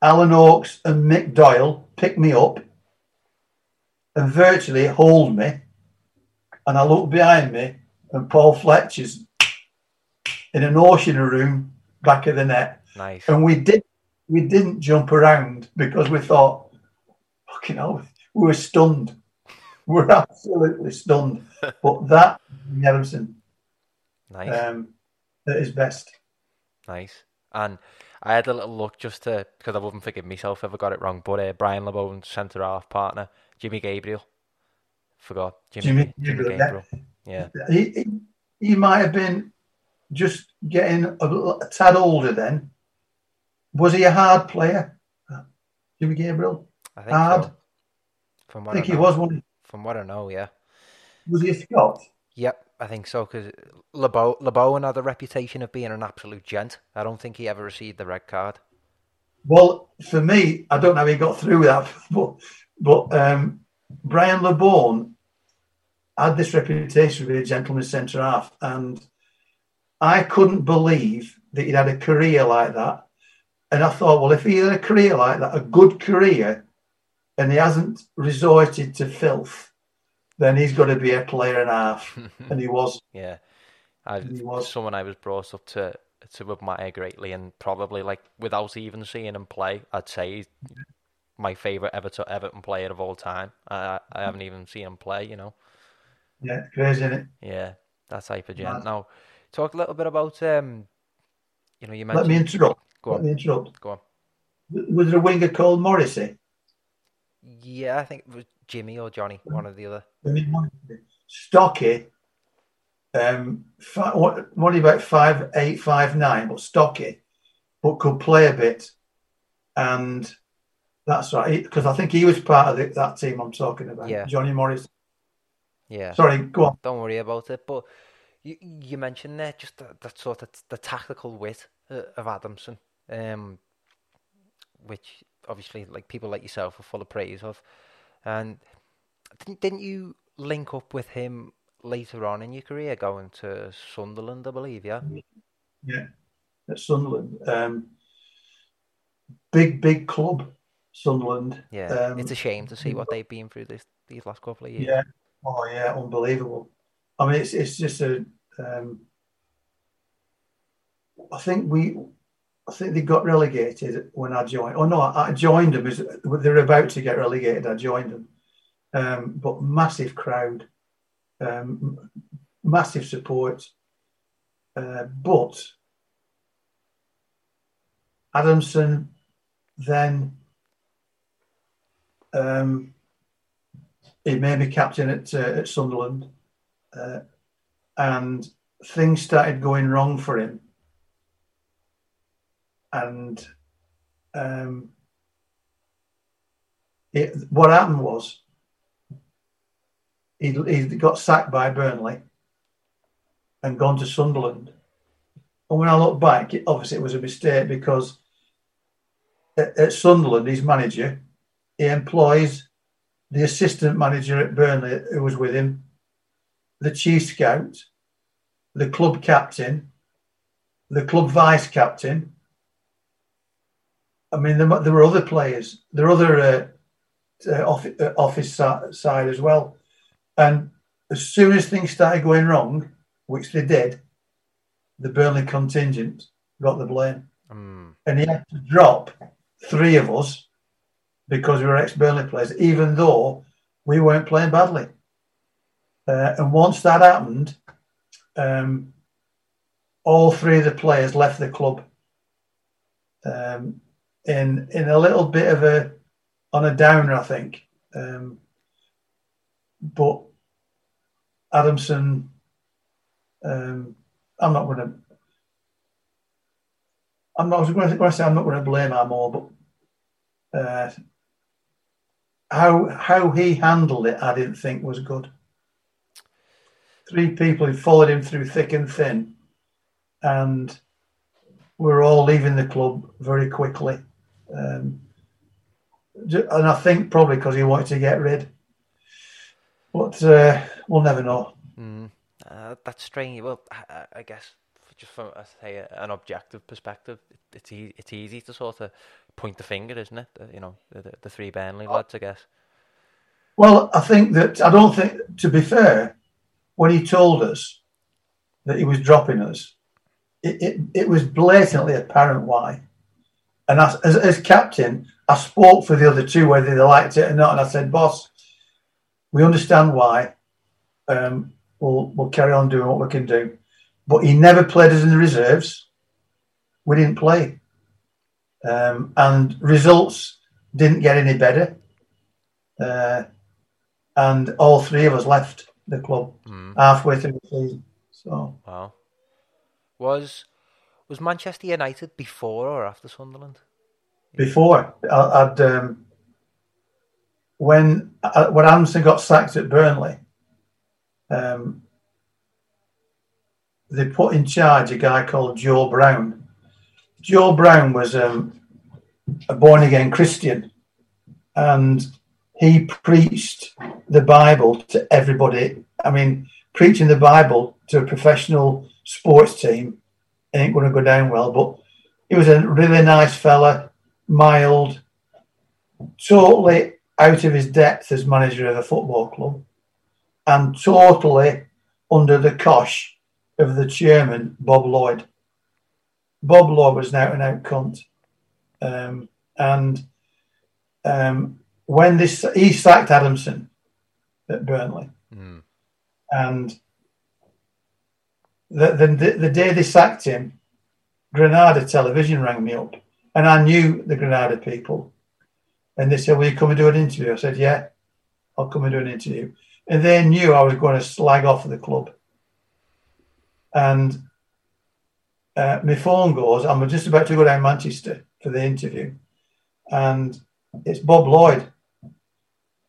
Alan Oakes and Mick Doyle pick me up and virtually hold me. And I look behind me and Paul Fletcher's in an ocean room back of the net. Nice. And we did we didn't jump around because we thought, fucking hell, we were stunned. We are absolutely stunned. [laughs] but that Nelson, nice. um, at his best. Nice. And I had a little look just to because I wouldn't forgive myself if I got it wrong. But uh, Brian Labone, centre half partner, Jimmy Gabriel. Forgot Jimmy, Jimmy, Jimmy Gabriel. Yeah. Yeah. He, he, he might have been just getting a, a, tad older then. Was he a hard player, Jimmy Gabriel? I think hard. So. I think I he was one. From what I know, yeah. Was he a Scot? Yep, I think so. Because LeBeau, LeBeau had the reputation of being an absolute gent. I don't think he ever received the red card. Well, for me, I don't know how he got through that, [laughs] but but um, Brian Labone had this reputation to be a gentleman centre half, and I couldn't believe that he'd had a career like that. And I thought, well, if he had a career like that, a good career, and he hasn't resorted to filth, then he's got to be a player and a half. [laughs] and he was. Yeah, I, he was someone I was brought up to to admire greatly, and probably like without even seeing him play, I'd say he's my favourite Everton Everton player of all time. I I haven't even seen him play, you know. Yeah, crazy, isn't it? Yeah, that's hypergen. Now, talk a little bit about um, you know, you mentioned. Let me interrupt. Go Let on. me interrupt. Go on. Was there a winger called Morrissey? Yeah, I think it was Jimmy or Johnny, one or the other. Stocky, um, five, only about five eight, five nine, but stocky, but could play a bit, and that's right because I think he was part of the, that team I'm talking about. Yeah. Johnny Morris. Yeah. Sorry, go on. Don't worry about it. But you you mentioned there just that, that sort of the tactical wit uh, of Adamson. Um, which obviously like people like yourself are full of praise of. And didn't, didn't you link up with him later on in your career, going to Sunderland, I believe? Yeah. Yeah, at Sunderland. Um, big, big club, Sunderland. Yeah, um, it's a shame to see what they've been through this these last couple of years. Yeah. Oh yeah, unbelievable. I mean, it's it's just a. Um, I think we, I think they got relegated when I joined. Oh no, I joined them as they were about to get relegated. I joined them, um, but massive crowd, um, massive support. Uh, but Adamson then um, he made me captain at, uh, at Sunderland, uh, and things started going wrong for him. And um, it, what happened was he, he got sacked by Burnley and gone to Sunderland. And when I look back, it, obviously it was a mistake because at, at Sunderland, his manager, he employs the assistant manager at Burnley who was with him, the chief scout, the club captain, the club vice captain. I mean, there, there were other players, there were other uh, uh, office, uh, office side as well. And as soon as things started going wrong, which they did, the Burnley contingent got the blame. Mm. And he had to drop three of us because we were ex Burnley players, even though we weren't playing badly. Uh, and once that happened, um, all three of the players left the club um, in in a little bit of a on a downer, I think. Um, but Adamson, um, I'm not going to. I'm not going to say I'm not going to blame Armour, but uh, how how he handled it, I didn't think was good. Three people who followed him through thick and thin, and we're all leaving the club very quickly. Um, and I think probably because he wanted to get rid. But uh, we'll never know. Mm, uh, that's strange. Well, I, I guess just from I say an objective perspective, it's e- it's easy to sort of point the finger, isn't it? you know, the, the three Burnley oh. lads, I guess. Well, I think that I don't think. To be fair, when he told us that he was dropping us, it, it, it was blatantly apparent why. And as, as, as captain, I spoke for the other two whether they liked it or not, and I said, "Boss, we understand why. Um, we'll we'll carry on doing what we can do." But he never played us in the reserves. We didn't play, um, and results didn't get any better. Uh, and all three of us left the club mm. halfway through the season. So wow, was was Manchester United before or after Sunderland? Before I, would um, when uh, when Adamson got sacked at Burnley, um, they put in charge a guy called Joe Brown. Joe Brown was um, a born again Christian, and he preached the Bible to everybody. I mean, preaching the Bible to a professional sports team ain't going to go down well. But he was a really nice fella, mild, totally out of his depth as manager of a football club, and totally under the cosh of the chairman, Bob Lord. Bob Lord was now an out and out cunt. Um, and um, when this, he sacked Adamson at Burnley. Mm. And the, the, the day they sacked him, Granada television rang me up. And I knew the Granada people. And they said, Will you come and do an interview? I said, Yeah, I'll come and do an interview. And they knew I was going to slag off the club and uh, my phone goes. I'm just about to go down Manchester for the interview, and it's Bob Lord,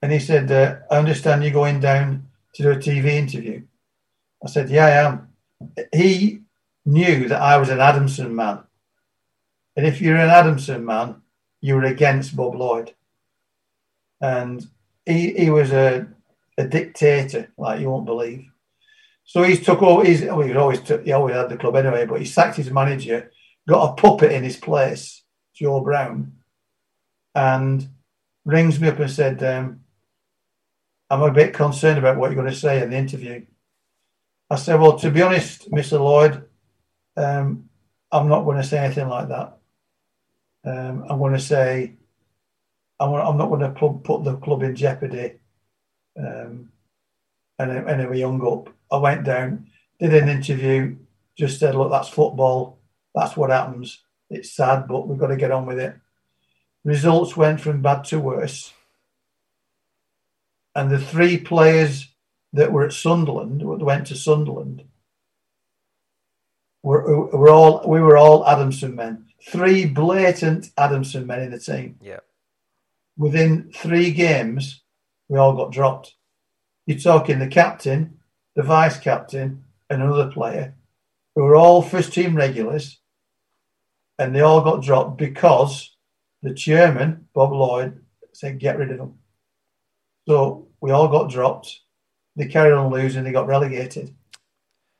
and he said, uh, "I understand you're going down to do a TV interview." I said, "Yeah, I am." He knew that I was an Adamson man, and if you're an Adamson man, you were against Bob Lord, and he he was a a dictator like you won't believe. So he's took all. Well, he always took, he always had the club anyway, but he sacked his manager, got a puppet in his place, Joe Brown, and rings me up and said, um, "I'm a bit concerned about what you're going to say in the interview." I said, "Well, to be honest, Mr. Lord, um, I'm not going to say anything like that. Um, I'm going to say I'm, I'm not going to put the club in jeopardy." Um, and anyway, he hung up. I went down, did an interview, just said, "Look, that's football. That's what happens. It's sad, but we've got to get on with it." Results went from bad to worse, and the three players that were at Sunderland, went to Sunderland, were, were all we were all Adamson men. Three blatant Adamson men in the team. Yeah. Within three games, we all got dropped. You're talking the captain, the vice captain, and another player who were all first team regulars, and they all got dropped because the chairman, Bob Lord, said get rid of them. So we all got dropped. They carried on losing. They got relegated.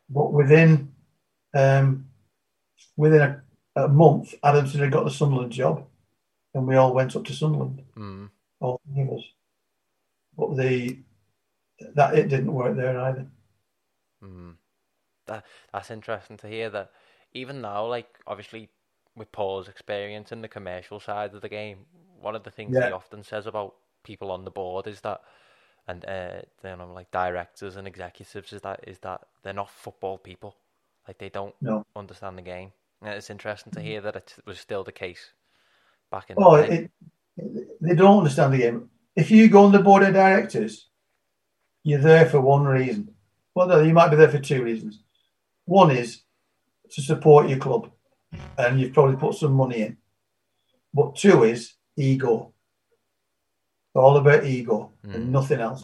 But within um, within a, a, month, Adamson had got the Sunderland job, and we all went up to Sunderland. Mm. All three of us. But the that it didn't work there either. Mm. That that's interesting to hear. That even now, like obviously with Paul's experience in the commercial side of the game, one of the things yeah. he often says about people on the board is that, and uh, you know, like directors and executives is that is that they're not football people. Like they don't no. understand the game. And it's interesting to mm-hmm. hear that it was still the case back in. Oh, it, they don't understand the game. If you go on the board of directors, you're there for one reason. Well, you might be there for two reasons. One is to support your club, and you've probably put some money in. But two is ego. All about ego mm. and nothing else.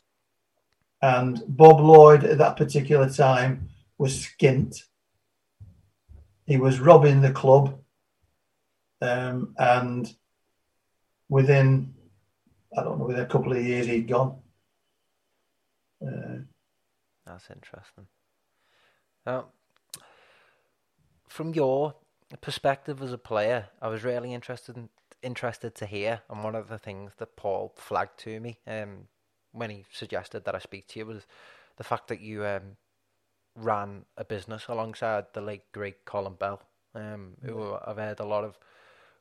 And Bob Lord at that particular time was skint. He was robbing the club. Um, and within, I don't know, within a couple of years, he'd gone. Uh, That's interesting. Now, from your perspective as a player, I was really interested in, interested to hear, and one of the things that Paul flagged to me um, when he suggested that I speak to you was the fact that you um, ran a business alongside the late great Colin Bell, um, who I've heard a lot of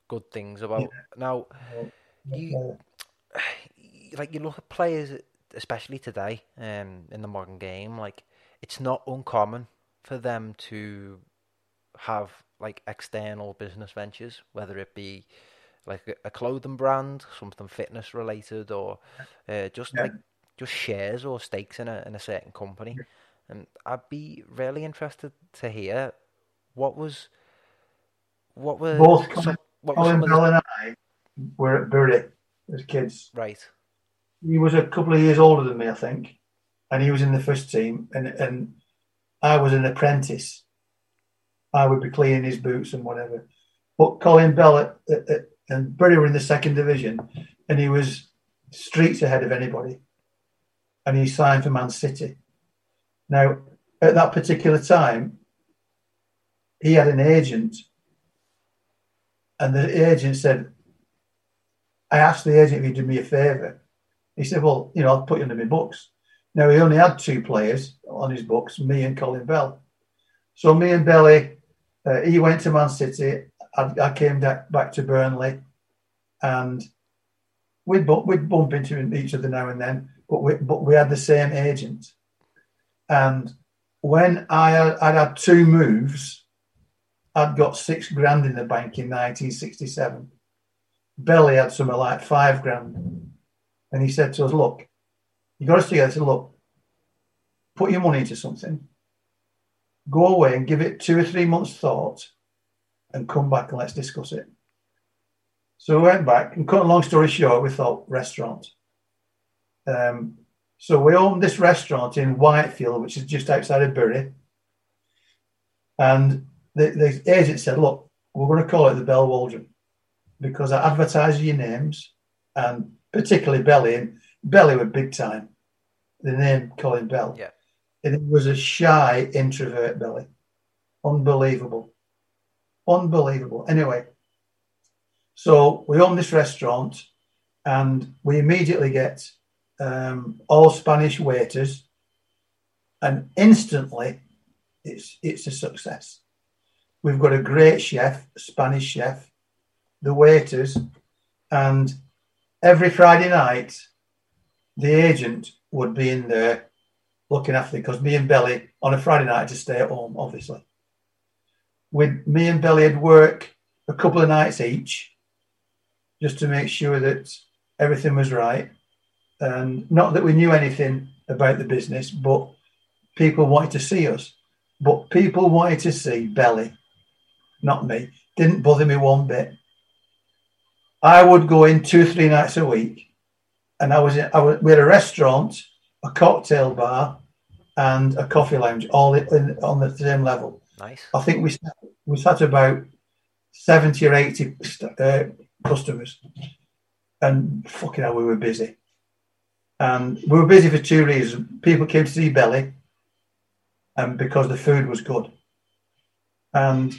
good things about. Yeah. Now, you [sighs] like you look at players especially today, um, in the modern game, like it's not uncommon for them to have like external business ventures, whether it be like a clothing brand, something fitness related, or uh, just yeah. like just shares or stakes in a in a certain company. And I'd be really interested to hear what was what were both some, what Colin Bell and I were at Bury as kids. Right he was a couple of years older than me, I think, and he was in the first team, and and I was an apprentice. I would be cleaning his boots and whatever. But Colin Bell at, at, at, and Bury were in the second division, and he was streets ahead of anybody, and he signed for Man City. Now, at that particular time, he had an agent, and the agent said, "I asked the agent if he'd do me a favour." He said, Well, you know, I'll put you into my books. Now, he only had two players on his books, me and Colin Bell. So, me and Belly, uh, he went to Man City. I, I came back to Burnley, and we'd, we'd bump into each other now and then, but we, but we had the same agent. And when I had, I'd had two moves, I'd got six grand in the bank in 1967. Belly had something like five grand. And he said to us, Look, you got us together. He said, Look, put your money into something, go away and give it two or three months' thought, and come back and let's discuss it. So we went back and cut a long story short, we thought restaurant. Um, so we opened this restaurant in Whitefield, which is just outside of Bury. And the, the agent said, Look, we're going to call it the Bell Waldron. because I advertised your names and particularly Belly. And Belly were big time. The name Colin Bell. Yeah. And it was a shy introvert Belly. Unbelievable. Unbelievable. Anyway, so we own this restaurant and we immediately get um, all Spanish waiters, and instantly it's it's a success. We've got a great chef, Spanish chef, the waiters, and every Friday night, the agent would be in there looking after because me and Belly on a Friday night to stay at home, obviously. With me and Belly would work a couple of nights each just to make sure that everything was right. And not that we knew anything about the business, but people wanted to see us. But people wanted to see Belly, not me. Didn't bother me one bit. I would go in two, or three nights a week, and I was, in, I was we had a restaurant, a cocktail bar, and a coffee lounge, all in, on the same level. Nice. I think we we sat about seventy or eighty uh, customers, and fucking hell, we were busy. And we were busy for two reasons. People came to see Belly, and because the food was good. And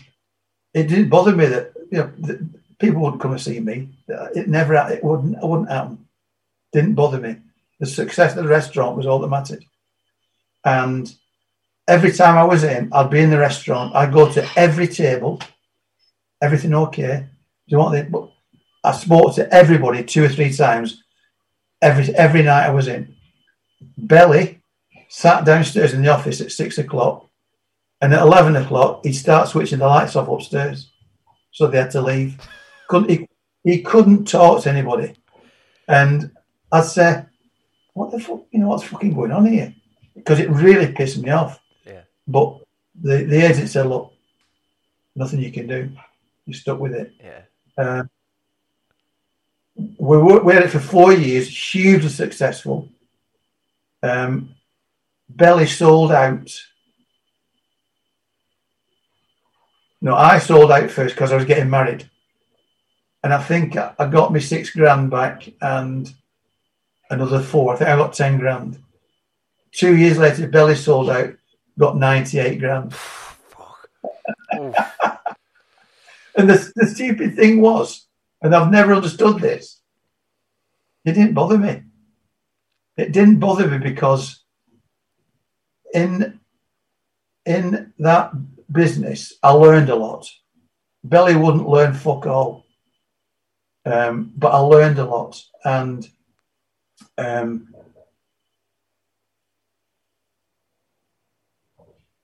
it didn't bother me that you know that people wouldn't come and see me. It never, it wouldn't, it wouldn't happen. Didn't bother me. The success of the restaurant was all that mattered. And every time I was in, I'd be in the restaurant. I'd go to every table. Everything okay? Do you want it? I spoke to everybody two or three times every every night I was in. Belly sat downstairs in the office at six o'clock, and at eleven o'clock he'd start switching the lights off upstairs, so they had to leave. Couldn't he? He couldn't talk to anybody, and I'd say, "What the fuck? You know what's fucking going on here?" Because it really pissed me off. But the the agent said, "Look, nothing you can do. You're stuck with it." Yeah. Uh, we, we had it for four years, hugely successful. Um, Belly sold out. No, I sold out first because I was getting married. And I think I got me six grand back and another four. I think I got 10 grand. Two years later, Belly sold out, got 98 grand. [laughs] and the, the stupid thing was, and I've never understood this. It didn't bother me. It didn't bother me because in in that business, I learned a lot. Belly wouldn't learn fuck all, um, but I learned a lot, and um,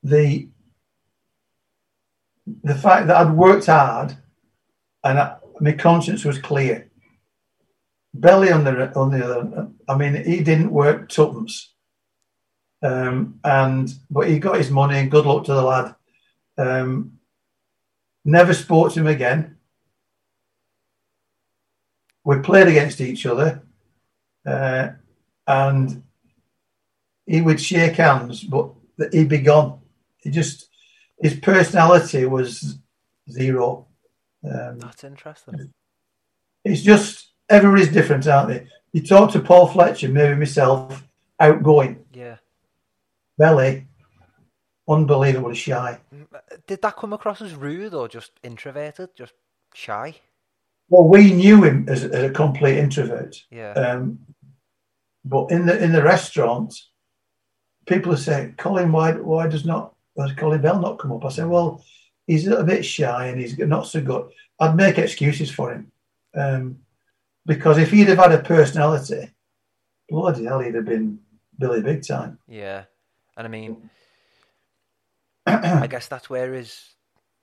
the the fact that I'd worked hard and I, my conscience was clear. Belly on the on the other, I mean, he didn't work tuppence, um, and but he got his money. and Good luck to the lad. Um, never spoke to him again. We played against each other, uh, and he would shake hands, but he'd be gone. He just his personality was zero. Um, That's interesting. It's just everybody's different, aren't they? You talk to Paul Fletcher, maybe myself, outgoing. Yeah. Belly, unbelievably shy. Mm, did that come across as rude or just introverted, just shy? Well, we knew him as, as a complete introvert. Yeah. Um, but in the in the restaurant, people are saying, "Colin, why why does not does Colin Bell not come up?" I said, "Well, he's a little bit shy and he's not so good." I'd make excuses for him. Um, because if he'd have had a personality, bloody hell, he'd have been Billy Big Time. Yeah, and I mean, I guess that's where his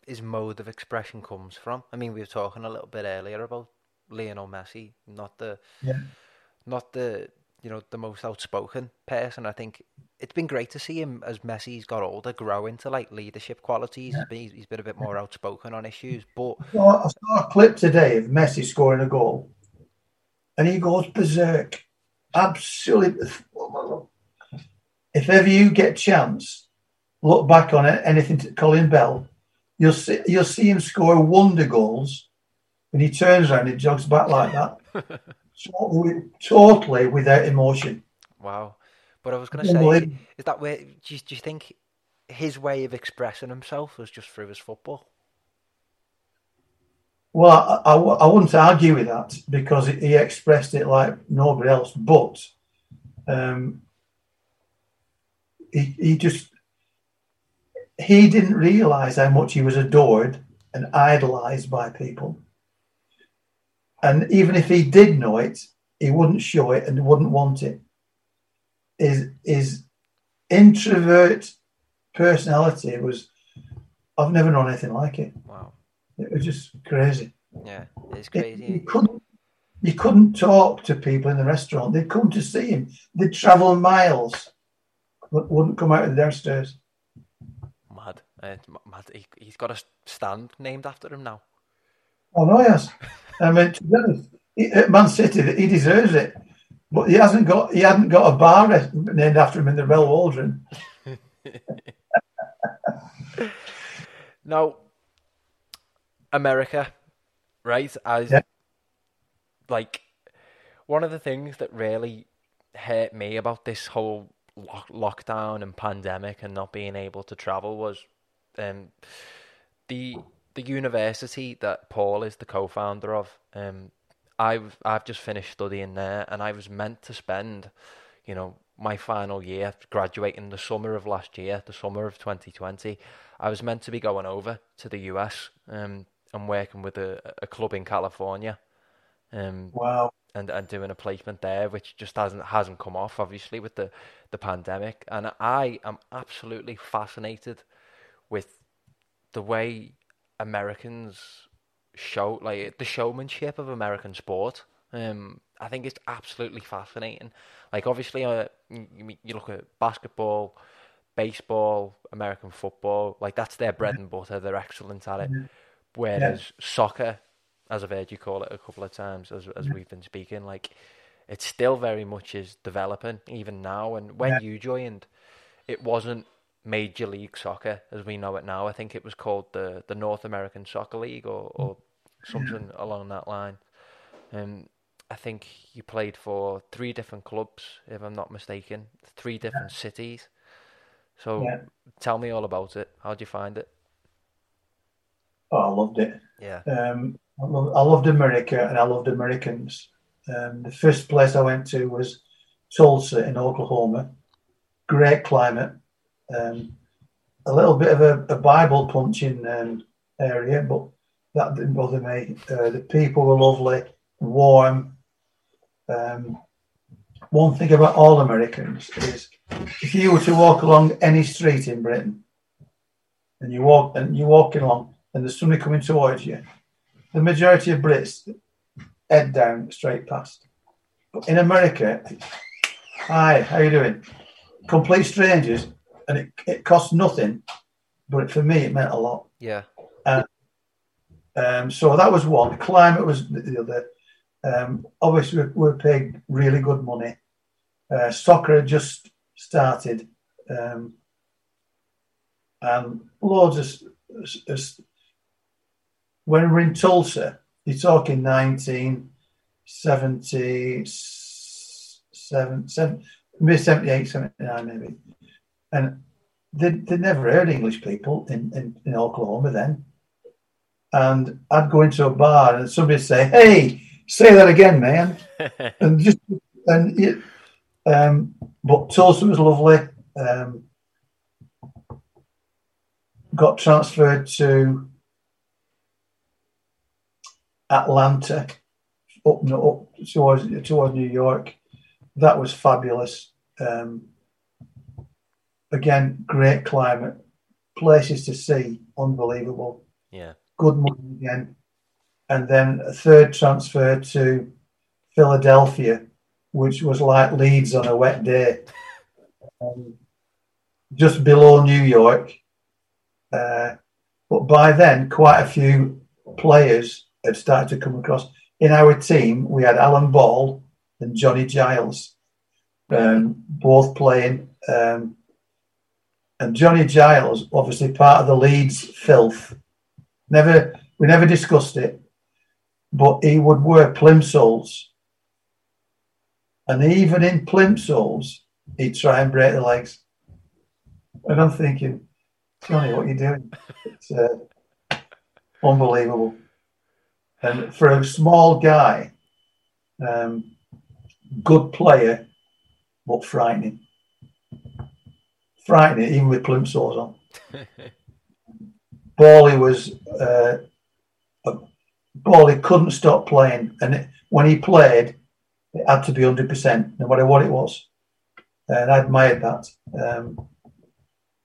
his mode of expression comes from. I mean, we were talking a little bit earlier about Lionel Messi, not the yeah. not the you know the most outspoken person. I think it's been great to see him as Messi's got older grow into like leadership qualities. Yeah. He's, been, he's been a bit more outspoken on issues. But I saw a clip today of Messi scoring a goal, and he goes berserk. Absolutely. If ever you get a chance, look back on it, anything to Colin Bell, you'll see you'll see him score wonder goals and he turns around, he jogs back like that, [laughs] totally, totally without emotion. Wow. But I was going to say, is that where do you, do you think his way of expressing himself was just through his football? Well, I, I, I wouldn't argue with that because he expressed it like nobody else. But um, he, he just he didn't realize how much he was adored and idolized by people. And even if he did know it, he wouldn't show it and wouldn't want it. His, his introvert personality was, I've never known anything like it. Wow. It was just crazy. Yeah, it's crazy. You couldn't, you couldn't talk to people in the restaurant. They'd come to see him. They'd travel miles, but wouldn't come out of their downstairs. Mad. Uh, mad. He, he's got a stand named after him now. Oh, no, yes. [laughs] I mean, to be honest, at Man City, he deserves it. But he hasn't got he hadn't got a bar named after him in the Bell Waldron. [laughs] now, America, right? As yeah. like one of the things that really hurt me about this whole lock- lockdown and pandemic and not being able to travel was um, the the university that Paul is the co-founder of. Um, I've I've just finished studying there, and I was meant to spend, you know, my final year, graduating the summer of last year, the summer of 2020. I was meant to be going over to the US um, and working with a, a club in California. Um, wow. And, and doing a placement there, which just hasn't hasn't come off, obviously, with the, the pandemic. And I am absolutely fascinated with the way Americans show, like the showmanship of American sport. Um, I think it's absolutely fascinating. Like obviously, uh, you, you look at basketball, baseball, American football. Like that's their bread and butter. They're excellent at it. Whereas yeah. soccer, as I've heard you call it a couple of times, as as we've been speaking, like it still very much is developing even now. And when yeah. you joined, it wasn't Major League Soccer as we know it now. I think it was called the the North American Soccer League or, or something along that line. And um, I think you played for three different clubs, if I'm not mistaken, three different cities. So yeah. tell me all about it. How'd you find it? Oh, I loved it. Yeah. Um, I, loved, I loved America and I loved Americans. Um, the first place I went to was Tulsa in Oklahoma. Great climate. Um, a little bit of a, a Bible punching um, area, but that didn't bother me. Uh, the people were lovely, warm. Um, one thing about all Americans is if you were to walk along any street in Britain and you walk and you're walking along and there's somebody coming towards you, the majority of Brits head down straight past. But in America, hi, how you doing? Complete strangers, and it, it costs nothing, but for me it meant a lot. Yeah. And um, so that was one. Climate was the other. Um, obviously, we were paid really good money. Uh, soccer had just started, um, and loads of, of, when we were in Tulsa, you're talking 1977, maybe 78, 79, maybe. And they, they never heard English people in, in, in Oklahoma then and I'd go into a bar and somebody say, "Hey, say that again, man," [laughs] and just and it, um, but Tulsa was lovely. Um, got transferred to Atlanta, up up towards towards New York. That was fabulous. Um, again, great climate, places to see, unbelievable. Yeah good money again. And then a third transfer to Philadelphia, which was like Leeds on a wet day, [laughs] um, just below New York. Uh, but by then, quite a few players had started to come across. In our team, we had Alan Ball and Johnny Giles, um, both playing. Um, and Johnny Giles, obviously part of the Leeds filth, Never, we never discussed it. but he would wear plimsolls. And even in plimsolls, he'd try and break the legs. And I'm thinking, Johnny, what are you doing? It's uh, unbelievable. And for a small guy, um, good player, but frightening. Frightening, even with plimsolls on. [laughs] Bally was uh, Bally couldn't stop playing, and it, when he played, it had to be hundred percent, no matter what it was. And I admired that. Um,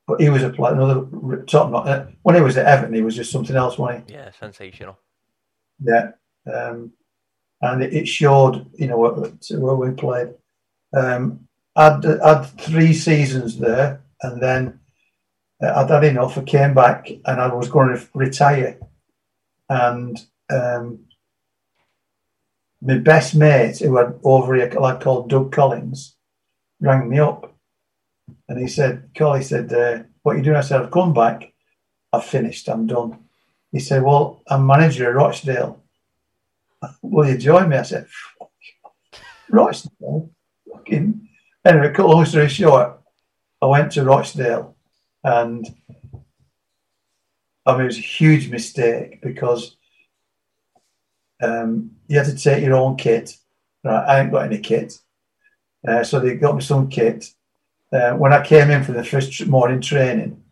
but he was a player, another top notch. Uh, when he was at Everton, he was just something else, wasn't he? Yeah, sensational. Yeah, um, and it, it, showed, you know, where we played. Um, I'd had three seasons there, and then uh, I'd had enough. I came back, and I was going to retire, and um, my best mate, who had over here, called Doug Collins, rang me up, and he said, he said, uh, "What are you doing?" I said, "I've come back. I've finished. I'm done." He said, "Well, I'm manager at Rochdale. Will you join me?" I said, "Rochdale." Fucking. Anyway, long story short, I went to Rochdale, and I mean, it was a huge mistake because um, you had to take your own kit. Right, I ain't got any kit. Uh, so they got me some kit. Uh, when I came in for the first morning training,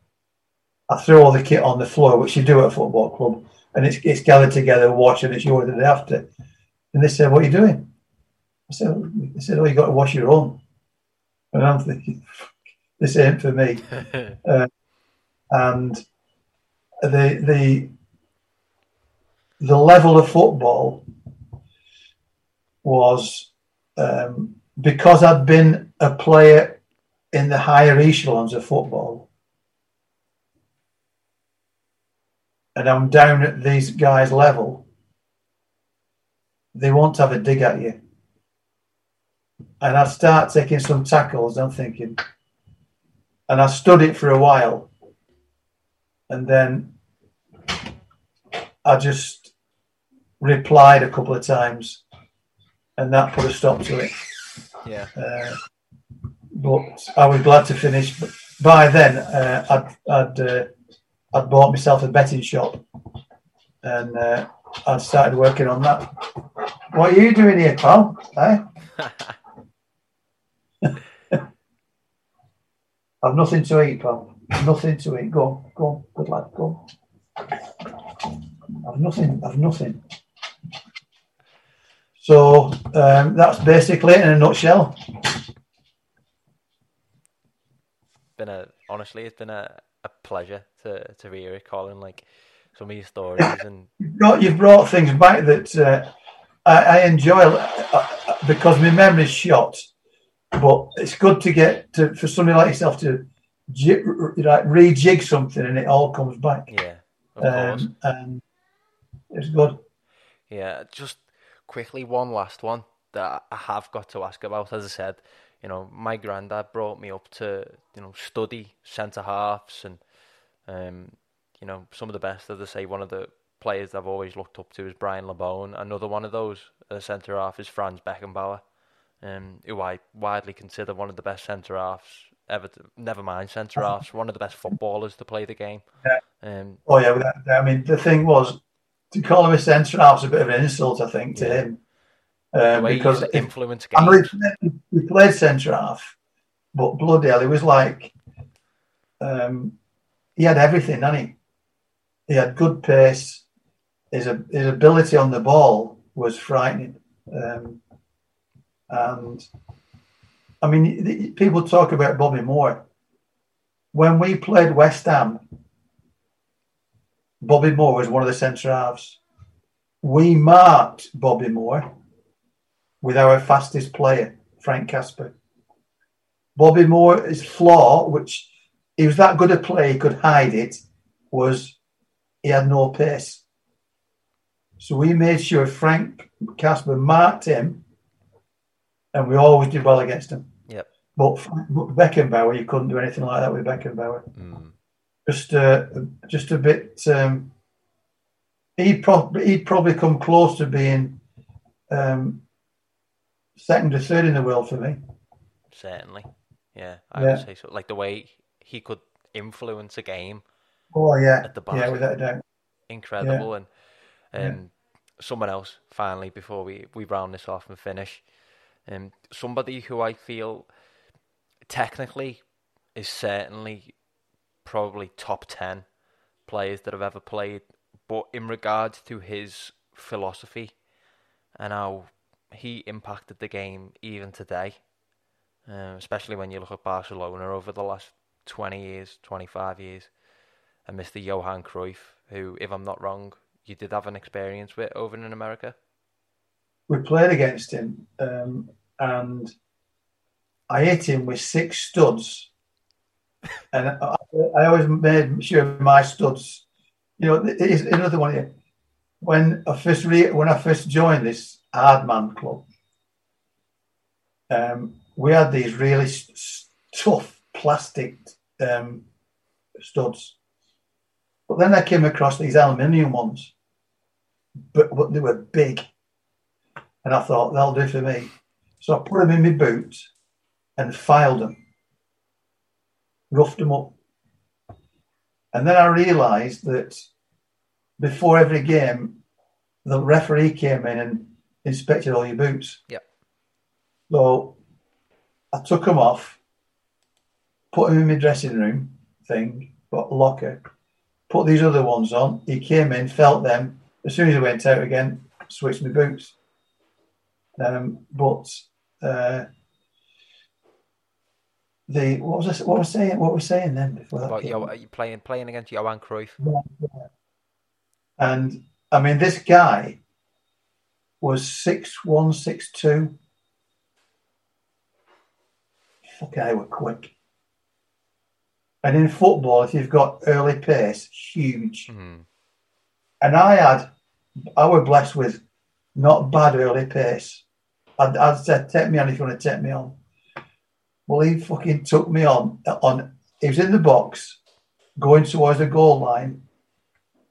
I threw all the kit on the floor, which you do at a football club, and it's, it's gathered together, washed, and it's yours the day after. And they said, What are you doing? I said, They said, Oh, you got to wash your own. And I'm thinking, This ain't for me. [laughs] uh, and the, the, the level of football was um, because I'd been a player in the higher echelons of football, and I'm down at these guys' level, they want to have a dig at you. And I start taking some tackles, I'm thinking, and I stood it for a while, and then I just replied a couple of times, and that put a stop to it. Yeah. Uh, but I was glad to finish. But by then, uh, I'd I'd uh, I'd bought myself a betting shop, and uh, I started working on that. What are you doing here, pal? Eh? [laughs] I've nothing to eat, pal. Nothing to eat. Go on, go on, good lad, go on. I've nothing. I've nothing. So um, that's basically it in a nutshell. Been a honestly, it's been a, a pleasure to to hear it, Colin. Like some of your stories and [laughs] you've brought, you've brought things back that uh, I, I, enjoy uh, because my memory's shot. But it's good to get to for somebody like yourself to like rejig something and it all comes back. Yeah, um, and it's good. Yeah, just quickly, one last one that I have got to ask about. As I said, you know, my granddad brought me up to, you know, study centre halves and, um, you know, some of the best. As I say, one of the players I've always looked up to is Brian Labone. Another one of those centre half is Franz Beckenbauer, um, who I widely consider one of the best centre halves ever. To, never mind centre halves, one of the best footballers to play the game. Yeah. Um, oh yeah, I mean the thing was to call him a centre half is a bit of an insult, I think, to yeah. him. Um, because influence games. I mean, he played centre half, but bloody hell, he was like, um, he had everything, didn't he? He had good pace. His, his ability on the ball was frightening. Um, and I mean, people talk about Bobby Moore. When we played West Ham, Bobby Moore was one of the centre halves. We marked Bobby Moore with our fastest player, Frank Casper. Bobby Moore's flaw, which he was that good a player, he could hide it, was he had no pace. So we made sure Frank Casper marked him, and we always did well against him. Yep. But, but Beckenbauer, you couldn't do anything like that with Beckenbauer. Mm just a just a bit um, he'd probably he'd probably come close to being um, second or third in the world for me. Certainly, yeah, I yeah. would say so. Like the way he could influence a game. Oh yeah, at the back. yeah, without a doubt. Incredible, yeah. and um, someone else finally before we we round this off and finish. Um, somebody who I feel technically is certainly probably top 10 players that I've ever played. But in regards to his philosophy and how he impacted the game even today, um, especially when you look at Barcelona over the last 20 years, 25 years, and Mr. Johan Cruyff, who, if I'm not wrong, you did have an experience with over in America. We played against him, um, and I hit him with six studs [laughs] and I, I, always made sure my studs. You know, it's another one here. When I first re- when I first joined this hardman club, um, we had these really st- tough plastic um, studs, but then I came across these aluminium ones, but, but they were big, and I thought they'll do for me. So I put them in my boots and filed them roughed them up. And then I realised that before every game, the referee came in and inspected all your boots. Yeah. So I took them off, put them in my dressing room thing, got locker, put these other ones on. He came in, felt them. As soon as he went out again, switched my boots. Um, but uh, the what was I, what was saying what was saying then before that? Are you playing playing against Johan Cruyff? Yeah, And I mean, this guy was six one six two. Okay, were quick. And in football, if you've got early pace, huge. Mm. And I had, I was blessed with not bad early pace. I'd, I'd said, take me on if you want to take me on. Well, he fucking took me on. On he was in the box, going towards the goal line,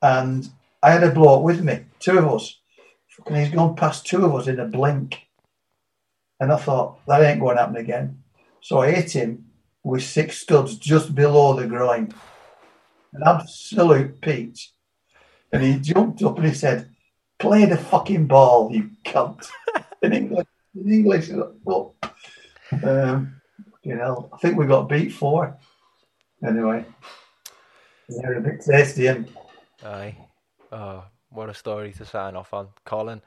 and I had a bloke with me, two of us. Fucking, he's gone past two of us in a blink, and I thought that ain't going to happen again. So I hit him with six studs just below the groin, an absolute peach. And he jumped up and he said, "Play the fucking ball, you cunt." [laughs] in English, in English, but. Um, you know, I think we got beat four. Anyway, they're a bit tasty. And... Aye. Oh, what a story to sign off on. Colin,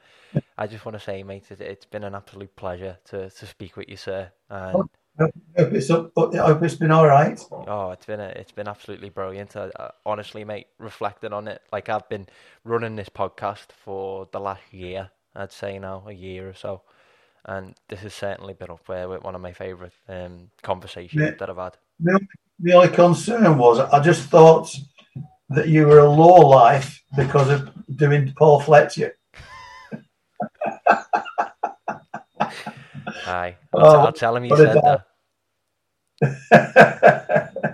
I just want to say, mate, it's been an absolute pleasure to, to speak with you, sir. And... Oh, I it's, up, I hope it's been all right. Oh, it's been a, it's been absolutely brilliant. I, I, honestly, mate, reflecting on it, like I've been running this podcast for the last year. I'd say now a year or so, and this has certainly been up there with one of my favourite um, conversations yeah. that I've had. The, the only concern was I just thought that you were a low life because of doing Paul Fletcher. Aye, I'll, oh, I'll tell him you said that. [laughs]